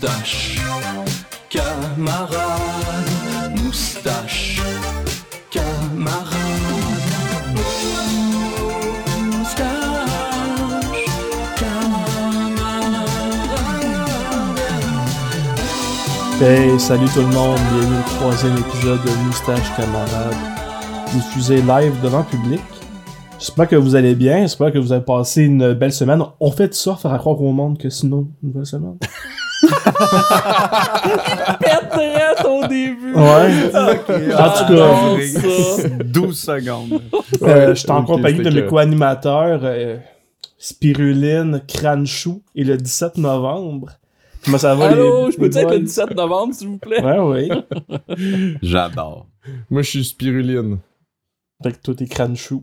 Moustache, camarade, moustache, camarade. Hey, salut tout le monde, bienvenue au troisième épisode de Moustache Camarade, diffusé live devant public. J'espère que vous allez bien, j'espère que vous avez passé une belle semaine. On fait ça, faire croire au monde que sinon, une belle semaine. Pète au début. Ouais. En tout cas, ça. 12 secondes. euh, je suis en compagnie de mes co-animateurs, euh, Spiruline, Cranchou, et le 17 novembre. Comment ça va Allô, les je peux être boys? le 17 novembre, s'il vous plaît? Ouais, ouais. J'adore. Moi, je suis spiruline. Fait que toi, t'es Cranchou.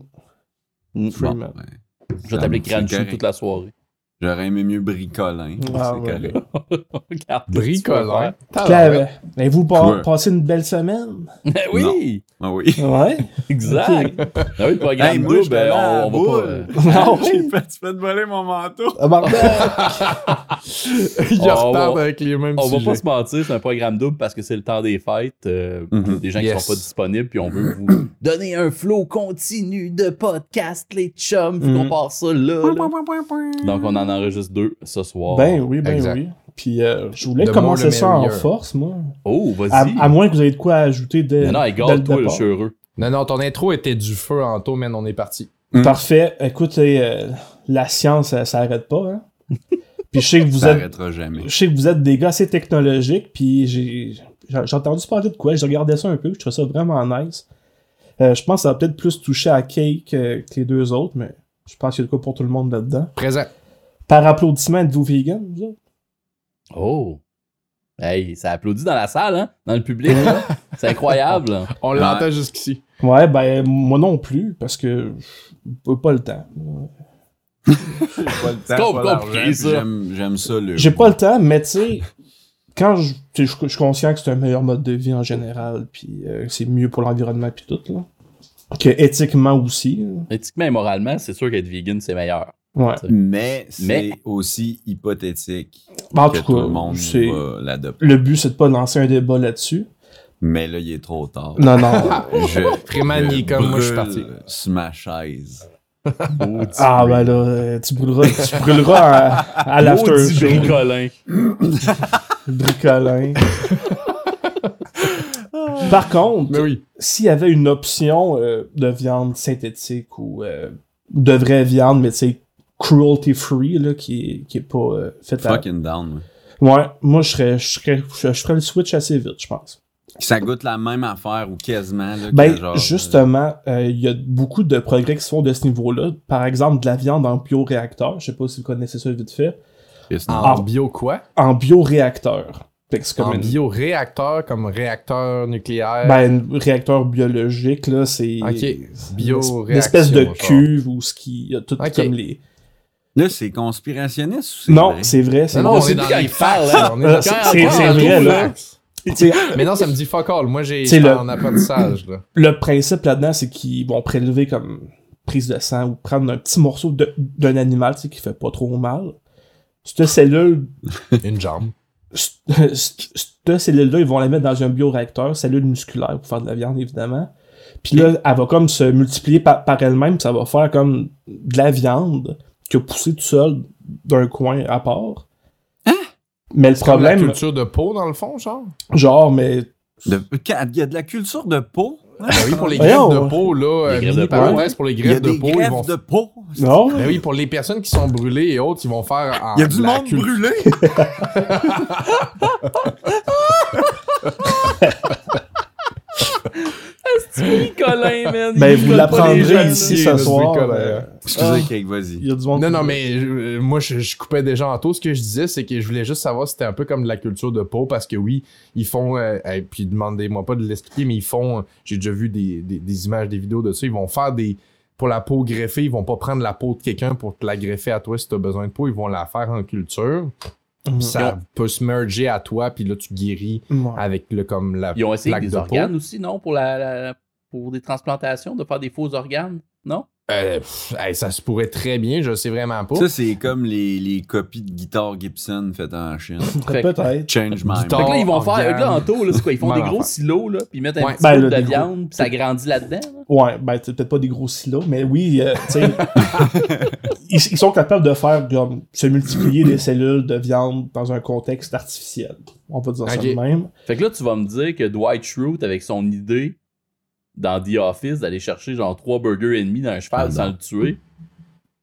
Mm, Freeman. ouais. Je vais t'appeler Cranchou toute la soirée. J'aurais aimé mieux bricolin. Ah, c'est ouais. correct. Regarde, Bricoleur. Claire, ben, vous pa- passez une belle semaine? Ben oui, Ah oui. Ouais. exact. Ah oui, le programme Hey, moi, double, je ben, on, on va boule. pas... euh, Ah oui? J'ai fait, tu fais te voler mon manteau. Ah. Il retarde va- avec les mêmes On va pas se mentir, c'est un programme double parce que c'est le temps des fêtes. euh, Mhm. Des gens Yes. qui sont pas disponibles, puis on veut vous donner un flow continu de podcast, les chums, puis Mhm. on part ça là, là. Donc on en enregistre deux ce soir. Ben oui, ben Exact. oui. Puis euh, je voulais commencer ça en force, moi. Oh, vas-y. à moins que vous ayez de quoi ajouter dès, Non, non, toi, je suis heureux. Non, non, ton intro était du feu en taux, man. On est parti. Mm. Parfait. Écoutez, euh, la science, ça, ça arrête pas, hein. Puis je sais que vous Ça êtes, arrêtera jamais. je sais que vous êtes des gars assez technologiques, puis j'ai, j'ai j'ai entendu parler de quoi, je regardais ça un peu, je trouvais ça vraiment nice. Euh, je pense que ça va peut-être plus toucher à Cake euh, que les deux autres, mais je pense qu'il y a de quoi pour tout le monde là-dedans. Présent. Par applaudissement, êtes-vous vegan, vous autres? Oh. Hey, ça applaudit dans la salle, hein? Dans le public, là. C'est incroyable. là. On Ouais. l'entend jusqu'ici. Ouais, ben, moi non plus, parce que j'ai pas le temps. Pas le temps, C'est pas ça. J'aime, ça, le. J'ai pas le temps, mais tu sais, quand je, je je suis conscient que c'est un meilleur mode de vie en général, puis euh, c'est mieux pour l'environnement puis tout, là. Que éthiquement aussi. là. Éthiquement et moralement, c'est sûr qu'être vegan, c'est meilleur. Ouais. Mais c'est Mais- aussi hypothétique Ben, en que tout tout le cas, monde va l'adopter. Le but, c'est de pas lancer un débat là-dessus. Mais là, il est trop tard. Non, non. Je, est comme moi, je suis parti. sur ma chaise. ah, ben là, euh, tu brûleras, tu brûleras à, à l'after show. bricolin. Bricolin. Par contre, oui. s'il y avait une option euh, de viande synthétique ou euh, de vraie viande, mais tu sais, cruelty free, là, qui est, qui est pas euh, faite à... Fucking down. Ouais, moi, je serais, je serais, je, ferais le switch assez vite, je pense. Ça goûte la même affaire ou quasiment. Là, Ben, que genre, justement, euh, il y a beaucoup de progrès qui se font de ce niveau-là. Par exemple, de la viande en bioréacteur. Je sais pas si vous connaissez ça vite fait. euh, En not- bio quoi? En bioréacteur. Fait que c'est comme En une- bioréacteur, comme réacteur nucléaire. Ben, un réacteur biologique, là, c'est... Ok. Bioréaction, Une espèce de cuve où ce qui... Il y a tout comme les... Là, c'est conspirationniste ou c'est Non, vrai? c'est vrai, c'est non, non, vrai. on sait est plus dans quand les il parle, facts. hein. C'est- c'est- on c'est vrai, là. Mais non, ça me dit fuck all. Moi, j'ai C'est le- en apprentissage, là. le principe là-dedans, c'est qu'ils vont prélever comme prise de sang ou prendre un petit morceau de- d'un animal, tu sais, qui fait pas trop mal. Cette cellule Une jambe. cette cellule-là, ils vont la mettre dans un bioréacteur, cellule musculaire pour faire de la viande, évidemment. Puis là, elle va comme se multiplier par, par elle-même, puis ça va faire comme de la viande qui a poussé tout seul d'un coin à part. Mais le C'est comme la problème, culture de peau, dans le fond, genre? genre, mais De- Il y a de la culture de peau? Ben oui, pour les greffes de peau, là, Les euh, mini de peau, parenthèse, pour les Il y a greffes de des peau, ils greffes vont... de peau? non. Ben oui, pour les personnes qui sont brûlées et autres, ils vont faire en Il y a du monde cul- brûlé! Bricolin, man. Ben, vous l'apprendrez ici ce soir. euh, Excusez, Cake, vas-y. Il y a du monde. Non, non, mais euh, moi, je, je coupais déjà en tout. Ce que je disais, c'est que je voulais juste savoir si c'était un peu comme de la culture de peau, parce que oui, ils font, euh, et puis demandez-moi pas de l'expliquer, mais ils font, j'ai déjà vu des, des, des images, des vidéos de ça, ils vont faire des, pour la peau greffée, ils vont pas prendre la peau de quelqu'un pour te la greffer à toi si t'as besoin de peau, ils vont la faire en culture. Puis ça peut se merger à toi, puis là, tu guéris Ouais. avec le, comme la Ils ont essayé plaque des de peau. organes aussi, non? Pour, la, la- pour des transplantations, de faire des faux organes, non? Euh, pff, hey, ça se pourrait très bien, je sais vraiment pas. Ça, c'est comme les, les copies de guitare Gibson faites en Chine. Peut-être. Change my Guitare. Fait que là, ils vont organe. faire, là, en taux, là, c'est quoi? Ils font des gros silos, là, puis ils mettent un Ouais. petit Ben, peu là, de des gros- viande, puis ça grandit là-dedans. là. Ouais, ben, c'est peut-être pas des gros silos, mais oui, euh, tu sais, ils, ils sont capables de faire, comme, se multiplier des cellules de viande dans un contexte artificiel. On va dire ça de même. Fait que là, tu vas me dire que Dwight Schrute, avec son idée dans The Office d'aller chercher genre trois burgers et demi dans un cheval Ah, sans le tuer,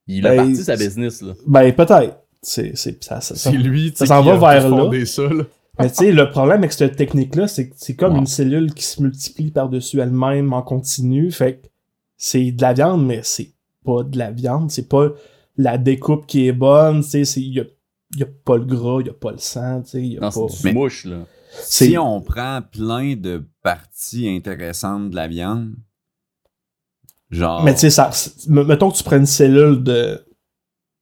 il a Ben, parti sa business, là. Ben, peut-être. C'est, c'est, ça, ça, ça- C'est lui, tu ça sais, s'en va vers là. fondé ça, là. Mais tu sais, le problème avec cette technique-là, c'est que c'est comme Ouais. une cellule qui se multiplie par-dessus elle-même en continu. Fait que c'est de la viande, mais c'est pas de la viande. C'est pas la découpe qui est bonne. Tu sais, c'est- il y a, y a pas le gras, il y a pas le sang. Tu sais, il y a Non, pas... c'est du Mais- mouche, là. Si on prend plein de parties intéressantes de la viande, genre Mais tu sais, mettons que tu prends une cellule de.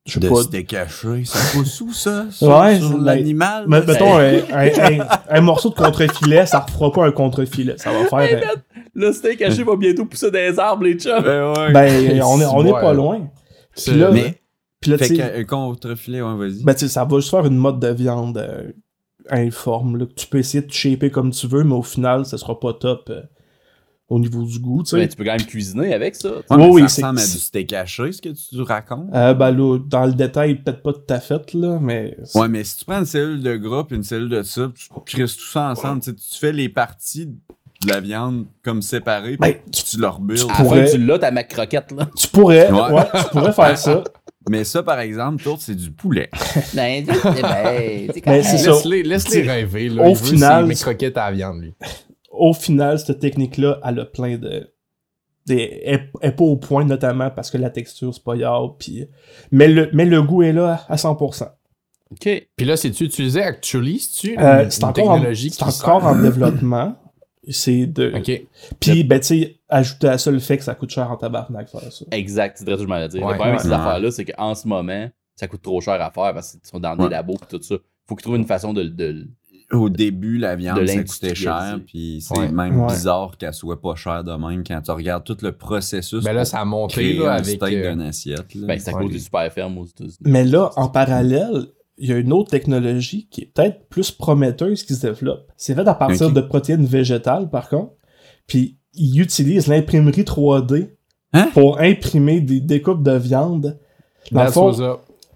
Je sais de pas. steak haché, ça pousse où ça? Sur, Ouais, sur c'est- l'animal? Mettons un, un, un- un morceau de contre-filet, ça refera pas un contre-filet. Ça va faire. euh, Le steak haché va bientôt pousser des arbres, les chums. Ben ouais. ben, on est, on est Ouais. pas loin. C'est- Puis là, mais puis là, fait tu sais, qu'un contre-filet, ouais, vas-y. Ben, tu sais, ça va juste faire une mode de viande euh, informe, là, que tu peux essayer de shaper comme tu veux, mais au final, ça sera pas top euh, au niveau du goût, tu sais. Ben, tu peux quand même cuisiner avec ça. Ouais, mais oui, ça c'est- ressemble à c'est- du steak haché, ce que tu racontes. Euh, ben là, dans le détail, peut-être pas tout à fait, là, mais... Ouais, mais si tu prends une cellule de gras et une cellule de ça, tu crises tout ça ensemble, tu sais, tu fais les parties de la viande comme séparées, Ben, puis tu leur builds. À la fin, pourrais- tu l'as, ta mac croquette, là. Tu pourrais, Ouais. ouais, tu pourrais faire ça. Mais ça, par exemple, c'est du poulet. Ben, ben. Laisse-les rêver, là. au Il veut final, mes croquettes à la viande, lui. Au final, cette technique-là, elle a plein de... des- Elle elle est pas au point, notamment parce que la texture, c'est pas yard, puis... Mais le, mais le goût est là à 100%. OK. Puis là, c'est-tu utilisé actually? C'est-tu Euh, une, encore, en, technologie c'est encore en développement. C'est de... OK. Puis, ben, tu sais, ajouter à ça le fait que ça coûte cher en tabarnak faire ça. Exact, c'est très que je m'allais dire. Ouais, le problème avec ces affaires-là, c'est qu'en ce moment, ça coûte trop cher à faire parce qu'ils sont dans des labos et tout ça. Faut qu'ils trouvent une façon de, de- Au début, la viande, De ça coûtait cher, puis c'est Ouais. même Ouais. bizarre qu'elle soit pas chère de même quand tu regardes tout le processus Ben là, ça a monté, là, avec... steak euh, d'une assiette. là. Ben, c'est à Ouais, cause les- des super fermes aux États-Unis. Mais là, en parallèle, il y a une autre technologie qui est peut-être plus prometteuse qui se développe. C'est fait à partir de protéines végétales, par contre. Puis, ils utilisent l'imprimerie 3D Hein? pour imprimer des découpes de viande. Dans le fond,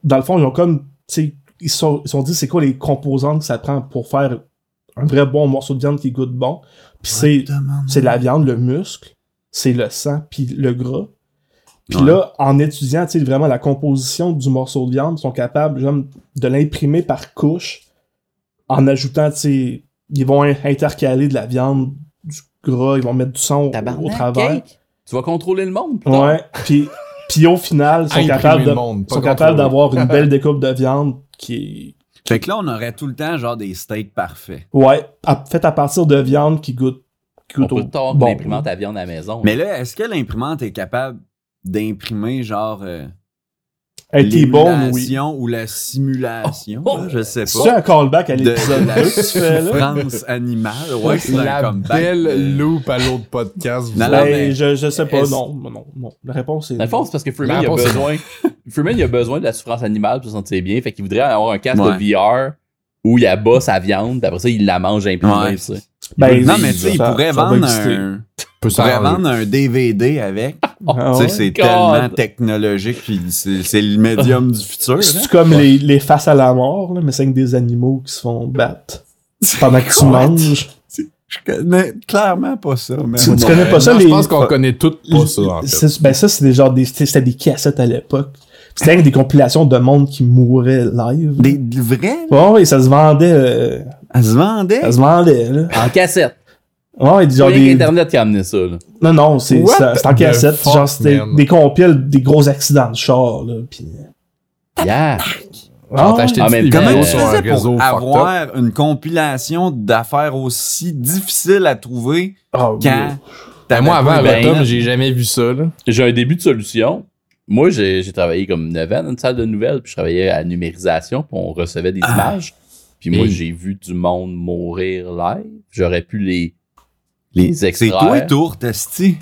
dans le fond, ils ont comme, ils se sont, ils sont dit c'est quoi les composants que ça prend pour faire un vrai bon morceau de viande qui goûte bon. Puis c'est, c'est la viande, le muscle, c'est le sang, puis le gras. Puis Ouais. là, en étudiant, tu sais, vraiment la composition du morceau de viande, ils sont capables genre, de l'imprimer par couche en ajoutant, tu sais, ils vont in- intercaler de la viande, du gras, ils vont mettre du sang au, travers. cake. Tu vas contrôler le monde, plus tard. Ouais, puis, puis au final, ils sont capables, de, monde, sont capables d'avoir une belle découpe de viande qui est Fait que là, on aurait tout le temps genre des steaks parfaits. Ouais, à- fait à partir de viande qui goûte, qui On goûte peut au tard bon. l'imprimante à viande à la maison. Mais là, est-ce que l'imprimante est capable d'imprimer genre euh, T-bone, oui. l'émulation ou la simulation? Oh, oh. là, je sais C'est pas. un callback à De, l'épisode de la 2 que tu fais là? souffrance animale. Ouais, c'est La belle Euh, loupe à l'autre podcast. vous Non, non, Ben, mais- je, je sais pas, non, non, non. La réponse est. Dans le fond, c'est parce que Freeman, La il a réponse besoin. Freeman, il a besoin de la souffrance animale pour se sentir bien. Fait qu'il voudrait avoir un casque Ouais. de VR où il abat sa viande, puis après ça, il la mange imprimée, Ouais. Ben, non, mais tu sais, il pourrait vendre un, il pourrait vendre un DVD avec. Tu ouais? sais, c'est tellement technologique, puis c'est c'est le médium du futur. C'est hein. comme les, les faces à la mort, là, mais c'est avec des animaux qui se font battre pendant que tu manges. Je connais clairement pas ça, mais Tu, connais pas ça, non, les. Je pense qu'on connaît toutes pas ça, en fait. Ben, ça, c'est des genres des, c'était des cassettes à l'époque. C'était avec des compilations de monde qui mourait live. Des, vrais? Ouais, et ça se vendait, euh, Elle se vendait? ça se vendait, là. En cassette. Ouais, genre rien des, qu'Internet qui a amené ça, là. Non, non, c'est What ça- c'est en cassette. fuck, genre, c'était man? des compiles, des gros accidents de char, là. Pis... Yeah. Ah, t'as acheté en des même vidéos temps, Comment tu sur un faisais réseau pour avoir une compilation d'affaires aussi difficiles à trouver Ah, quand Ben, moi, avant ben, Internet? j'ai jamais vu ça, là. J'ai un début de solution. Moi, j'ai j'ai travaillé comme 9 ans dans une salle de nouvelles, puis je travaillais à la numérisation, puis on recevait des images. Puis moi, j'ai vu du monde mourir live. J'aurais pu les, Les- les C'est toi, tour, Testi.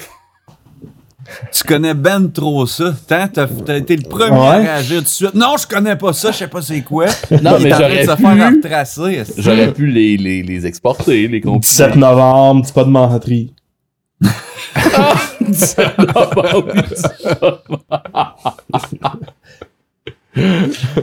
Tu connais ben trop ça. T'as t'as été le premier Ouais. à réagir tout de suite. Non, je connais pas ça, je sais pas c'est quoi. Non, mais j'aurais se pu- faire retracer. J'aurais pu les, les, les exporter, les compiler. 17 novembre, c'est pas de menterie. 17 novembre, 17 novembre.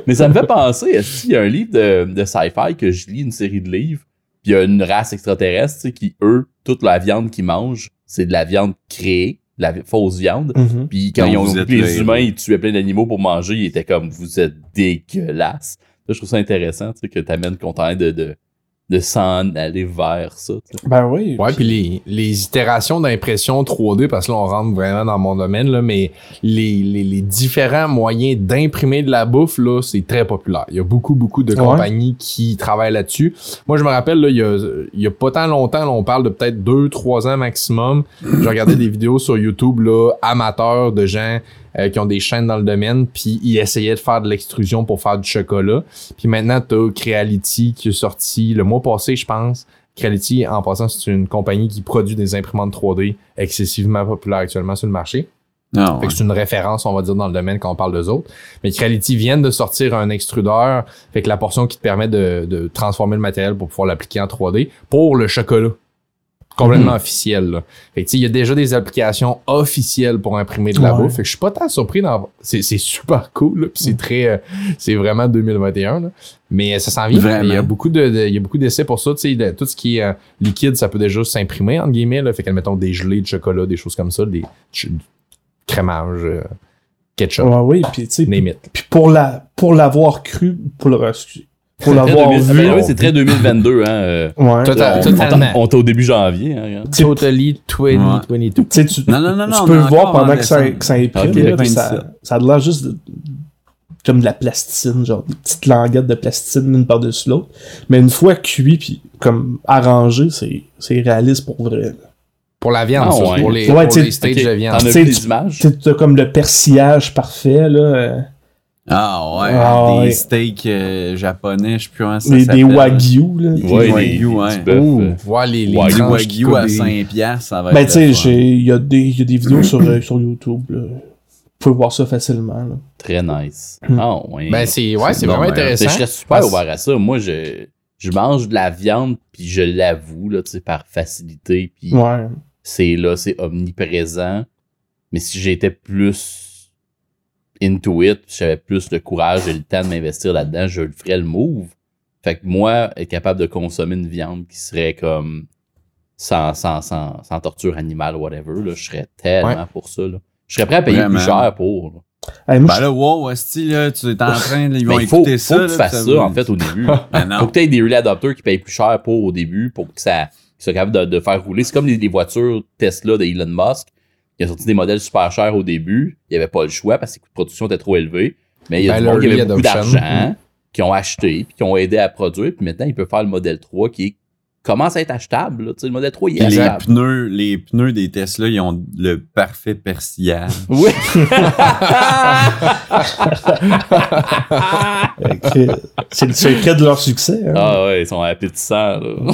Mais ça me fait penser, est-ce qu'il y a un livre de, de sci-fi que je lis, une série de livres, puis il y a une race extraterrestre tu sais, qui, eux, toute la viande qu'ils mangent, c'est de la viande créée, de la vi- fausse viande. Mhm. Puis quand Donc, ils ont les le humains, ils tuaient plein d'animaux pour manger, ils étaient comme, vous êtes dégueulasses. Là, je trouve ça intéressant, tu sais, que t'amènes qu'on t'en de, de, de s'en aller vers ça. Ben oui. Ouais, puis les, les itérations d'impression 3D, parce que là, on rentre vraiment dans mon domaine, là, mais les, les, les différents moyens d'imprimer de la bouffe, là, c'est très populaire. Il y a beaucoup, beaucoup de Ouais. compagnies qui travaillent là-dessus. Moi, je me rappelle, là, il y a, il y a pas tant longtemps, là, on parle de peut-être 2-3 ans maximum. J'ai regardé des vidéos sur YouTube, là, amateurs de gens euh, qui ont des chaînes dans le domaine, puis ils essayaient de faire de l'extrusion pour faire du chocolat. Puis maintenant, t'as Creality qui est sorti le mois passé, je pense. Creality, en passant, c'est une compagnie qui produit des imprimantes 3D excessivement populaires actuellement sur le marché. Non, Fait que c'est une référence, on va dire, dans le domaine quand on parle d'eux autres. Mais Creality viennent de sortir un extrudeur, fait que la portion qui te permet de, de transformer le matériel pour pouvoir l'appliquer en 3D pour le chocolat. Complètement officiel. Tu sais, il y a déjà des applications officielles pour imprimer de la Ouais. bouffe. Fait que je suis pas tant surpris d'en C'est, c'est super cool, là, puis c'est très... euh, c'est vraiment 2021, là. Mais euh, ça s'en vient. Il y a beaucoup de, de- il y a beaucoup d'essais pour ça. Tu sais, de- tout ce qui est euh, liquide, ça peut déjà s'imprimer, entre guillemets. Là. Fait que, mettons, des gelées de chocolat, des choses comme ça, des ch- crémage, euh, ketchup, Ouais, oui, puis tu sais, puis pour la pour l'avoir cru, pour le pour C'est très l'avoir 2000 vu. Ah, oui, c'est très 2022, hein. euh, Ouais. On, totalement. on, on est au début janvier, hein. Totally 2022. Tu Non, non, non, non, tu peux le voir pendant que ça, que ça imprime, Ok, là, le puis 27. ça, ça a l'air juste de- comme de la plasticine, genre des petites languettes de plasticine l'une par-dessus l'autre. Mais une fois cuit puis comme arrangé, c'est c'est réaliste pour vrai. Pour la viande, Ah, ça, ouais. pour les, Ouais, pour les stages de viande. T'as comme le persillage parfait, là. Ah ouais, Ah des ouais. steaks euh, japonais, je sais plus comment ça des, des s'appelle. wagyu, là. Ouais, Wagyu, des, des ouais. bœufs, Ouh, euh, voir les, les Wagyu, wagyu à coupent des- 5 piastres, ça va Ben, être tu sais, il y, a des- il y a des vidéos sur, euh, sur YouTube, là. Vous pouvez voir ça facilement, là. Très nice. Hmm. Ah, ouais. Ben, c'est, ouais, c'est vraiment ben, intéressant. je serais super Parce- ouvert à ça. Moi, je, je mange de la viande, puis je l'avoue, là, tu sais, par facilité, puis Ouais. c'est là, c'est omniprésent. Mais si j'étais plus into it, j'avais plus le courage et le temps de m'investir là-dedans, je le ferais le move. Fait que moi, être capable de consommer une viande qui serait comme sans, sans, sans, sans torture animale, whatever, là, je serais tellement Ouais. pour ça. Là. Je serais prêt à payer Vraiment. plus cher pour. là. Hey, moi, Ben je- là, wow, Esti, là, tu es en train, de- ils vont il faut, écouter faut ça. que tu là, fasses ça, en fait, au début. Ben Faut que tu aies des early adopters qui payent plus cher pour au début pour que ça qu'ils soient capables de, de faire rouler. C'est comme les, les voitures Tesla de Elon Musk. Il a sorti des modèles super chers au début. Il n'y avait pas le choix parce que les coûts de production étaient trop élevés. Mais il y a Ben, du monde qui avait beaucoup d'argent, qui ont acheté, puis qui ont aidé à produire. Puis maintenant, il peut faire le modèle 3 qui est- commence à être achetable. là. Tu sais, le modèle 3, il est Puis les achetable. pneus, les pneus des Tesla, ils ont le parfait persillage. Oui. C'est le secret de leur succès. hein. ah ouais, ils sont appétissants. Là.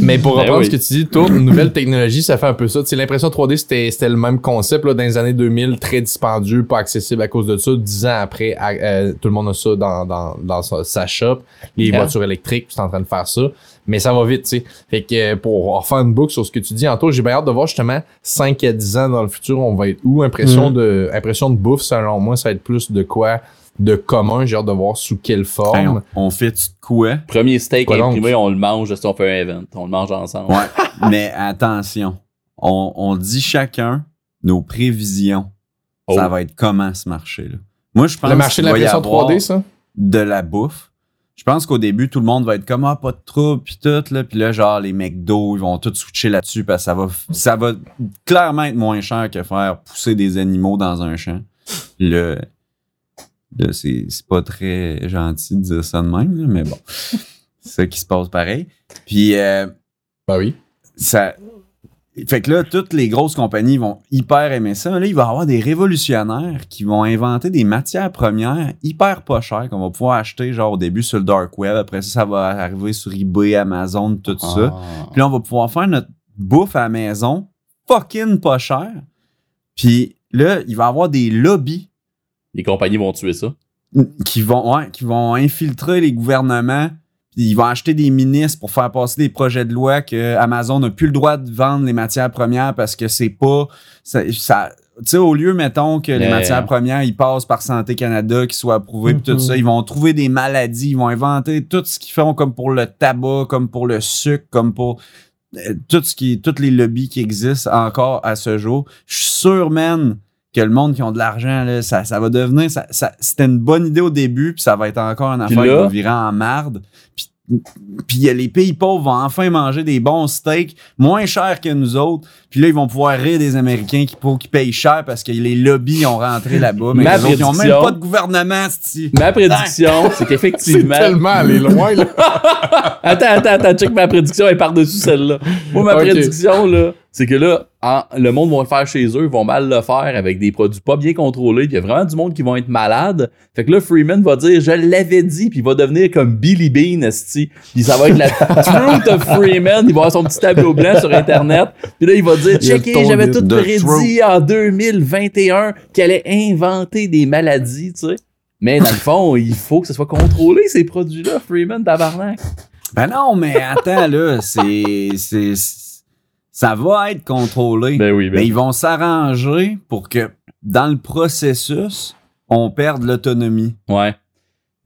Mais pour Ben reprendre oui. ce que tu dis, tour, une nouvelle technologie, ça fait un peu ça. Tu sais, l'impression 3D, c'était, c'était le même concept là, dans les années 2000, très dispendieux, pas accessible à cause de ça. Dix ans après, à- euh, tout le monde a ça dans, dans, dans sa, sa shop. Les Yeah. voitures électriques, c'est en train de faire ça. Mais ça va vite, tu sais. Fait que euh, pour refaire une boucle sur ce que tu dis, Anto, j'ai bien hâte de voir justement 5 à 10 ans dans le futur, on va être où? Impression, Mhm. de, impression de bouffe, selon moi, ça va être plus de quoi de commun. J'ai hâte de voir sous quelle Hey, forme. on, on fait quoi? Premier steak Quoi donc? imprimé, on le mange, si on fait un event. On le mange ensemble. Ouais. Mais attention, on, on dit chacun nos prévisions. Oh. Ça va être comment ce marché-là? Moi, je pense le marché de avoir 3D, ça? de la bouffe. Je pense qu'au début, tout le monde va être comme ah, pas de trouble puis tout là, puis là genre les McDo, ils vont tous switcher là-dessus parce que ça va ça va clairement être moins cher que faire pousser des animaux dans un champ. Le là, c'est c'est pas très gentil de dire ça de même, là, mais bon. C'est ça qui se passe pareil. Puis euh, Ben oui. ça. Fait que là, toutes les grosses compagnies vont hyper aimer ça. Là, il va y avoir des révolutionnaires qui vont inventer des matières premières hyper pas chères qu'on va pouvoir acheter, genre au début sur le dark web. Après ça, ça va arriver sur eBay, Amazon, tout ça. Ah. Puis là, on va pouvoir faire notre bouffe à la maison fucking pas cher Puis là, il va y avoir des lobbies Les compagnies vont tuer ça. qui vont, ouais, qui vont infiltrer les gouvernements. Puis ils vont acheter des ministres pour faire passer des projets de loi que Amazon n'a plus le droit de vendre les matières premières parce que c'est pas. Ça, ça- tu sais, au lieu, mettons, que les matières premières, ils passent par Santé Canada, qu'ils soient approuvés, puis tout Mhm. ça, ils vont trouver des maladies, ils vont inventer tout ce qu'ils font, comme pour le tabac, comme pour le sucre, comme pour euh, tout ce qui, tous les lobbies qui existent encore à ce jour. Je suis sûr, man, que le monde qui ont de l'argent, là, ça, ça va devenir. Ça, ça- c'était une bonne idée au début, puis ça va être encore une affaire qui là- va virer en marde. Puis, puis les pays pauvres vont enfin manger des bons steaks moins chers que nous autres. Puis là, ils vont pouvoir rire des Américains qui, pour, qui payent cher parce que les lobbies ont rentré là-bas. Mais autres, ils ont même prédiction- pas de gouvernement, c'ti. Ma prédiction, c'est C'est qu'effectivement. tellement allé loin, là. Attends, attends, attends, check ma prédiction est par-dessus celle-là. Moi, ma prédiction, là, c'est que là, en- le monde va le faire chez eux, ils vont mal le faire avec des produits pas bien contrôlés, puis il y a vraiment du monde qui vont être malades. Fait que là, Freeman va dire, je l'avais dit, puis il va devenir comme Billy Bean, esti. Puis ça va être la truth of Freeman, il va avoir son petit tableau blanc sur Internet, puis là, il va dire, checké, j'avais tout prédit en 2021 qu'il allait inventer des maladies, tu sais. Mais dans le fond, il faut que ce soit contrôlé, ces produits-là, Freeman, tabarnak. Ben non, mais attends, là, c'est. Ça va être contrôlé. Ben oui, ben Mais ils vont s'arranger pour que dans le processus, on perde l'autonomie. Ouais.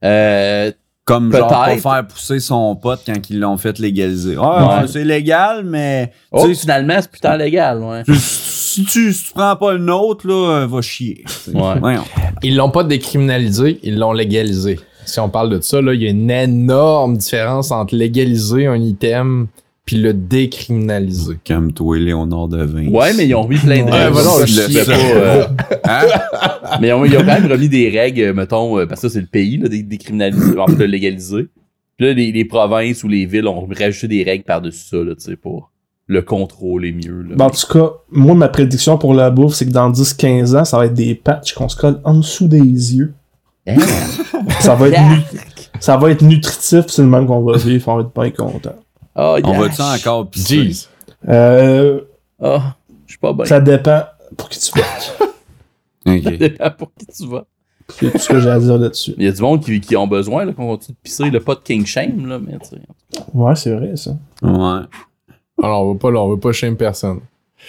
Euh, Comme genre Peut-être. faire pousser son pote quand ils l'ont fait légaliser. Ouais. Ah, c'est légal, mais oh, tu sais, finalement, c'est putain légal, ouais. si, tu, si tu prends pas le nôtre, là, euh, va chier. Ouais. Ils l'ont pas décriminalisé, ils l'ont légalisé. Si on parle de ça, là, il y a une énorme différence entre légaliser un item puis le décriminaliser. Calme-toi, Léonard de Vinci. Ouais, mais ils ont remis plein de Ouais, règles. voilà, on Je pas, euh, Hein? mais ils ont, ils ont quand même remis des règles, euh, mettons, euh, parce que ça, c'est le pays, là, des décriminalisés, en fait, de légaliser. Puis là, les, les provinces ou les villes ont rajouté des règles par-dessus ça, là, tu sais, pour le contrôler mieux, là. Ben, en tout cas, moi, ma prédiction pour la bouffe, c'est que dans 10-15 ans, ça va être des patchs qu'on se colle en dessous des yeux. Ça va être, ça va être nutritif, c'est le même qu'on va vivre, on va être bien content. Oh, On va-tu encore pisser? Jeez. Euh, Oh, je suis pas bien. ça dépend pour qui tu vas. Ok. pour qui tu vas? C'est tout ce que j'ai à dire là-dessus. Il y a du monde qui, qui ont besoin, là, qu'on continue de pisser, le pas de king shame, là, mais tu sais. Ouais, c'est vrai, ça. Ouais. Alors, on veut pas, là, on veut pas shame personne.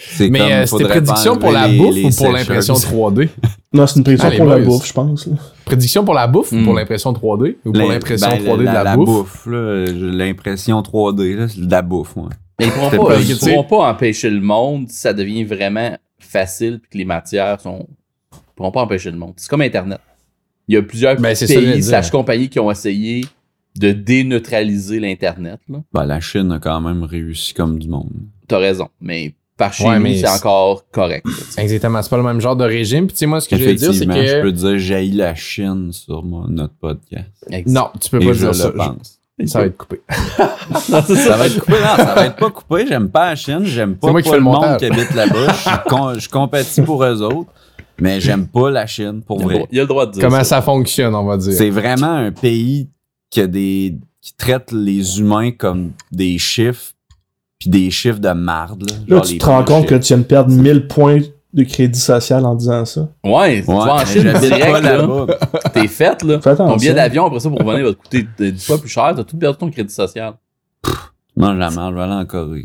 C'est Mais euh, c'était prédiction pour la les- bouffe les ou pour sécheuses. l'impression 3D? Non, c'est une prédiction pour la bouffe, je pense. là. Prédiction pour la bouffe ou Hmm. pour l'impression 3D? Ou pour L'im- l'impression ben, 3D de la, bouffe? là, j'ai l'impression 3D, là, c'est de la bouffe, ouais. Mais ils pourront pas, pas- ils pourront pas empêcher le monde si ça devient vraiment facile puis que les matières sont. Ils pourront pas empêcher le monde. C'est comme Internet. Il y a plusieurs Ben, pays slash compagnies qui ont essayé de déneutraliser l'Internet. là. Ben, la Chine a quand même réussi comme du monde. T'as raison. Mais par chez Ouais, nous, c'est encore correct. là. Exactement, c'est pas le même genre de régime. Puis tu sais, moi, ce que je veux dire, c'est Effectivement, je que... peux dire, j'ai la Chine sur mon- notre podcast. Exact. Non, tu peux Et pas je dire le ça. pense. Ça va être coupé. Non, c'est Ça va être coupé, non, ça va être pas coupé. J'aime pas la Chine, j'aime pas, moi pas le le monde qui habite là-bas. Je suis con- je compatis pour eux autres, mais j'aime pas la Chine, pour Il vrai. il y a le droit de dire Comment ça. ça fonctionne, on va dire? C'est vraiment un pays qui a des qui traite les humains comme des chiffres puis des chiffres de marde. Là, Là, Genre tu les te rends compte que tu viens de perdre 1000 points de crédit social en disant ça. Ouais, tu vas en Ouais, Chine direct, là. là-bas. T'es fait, là. Fais attention. Ton billet d'avion après ça pour revenir va te coûter 10 fois plus cher? T'as tout perdu ton crédit social. Mange la marde, je vais aller en Corée.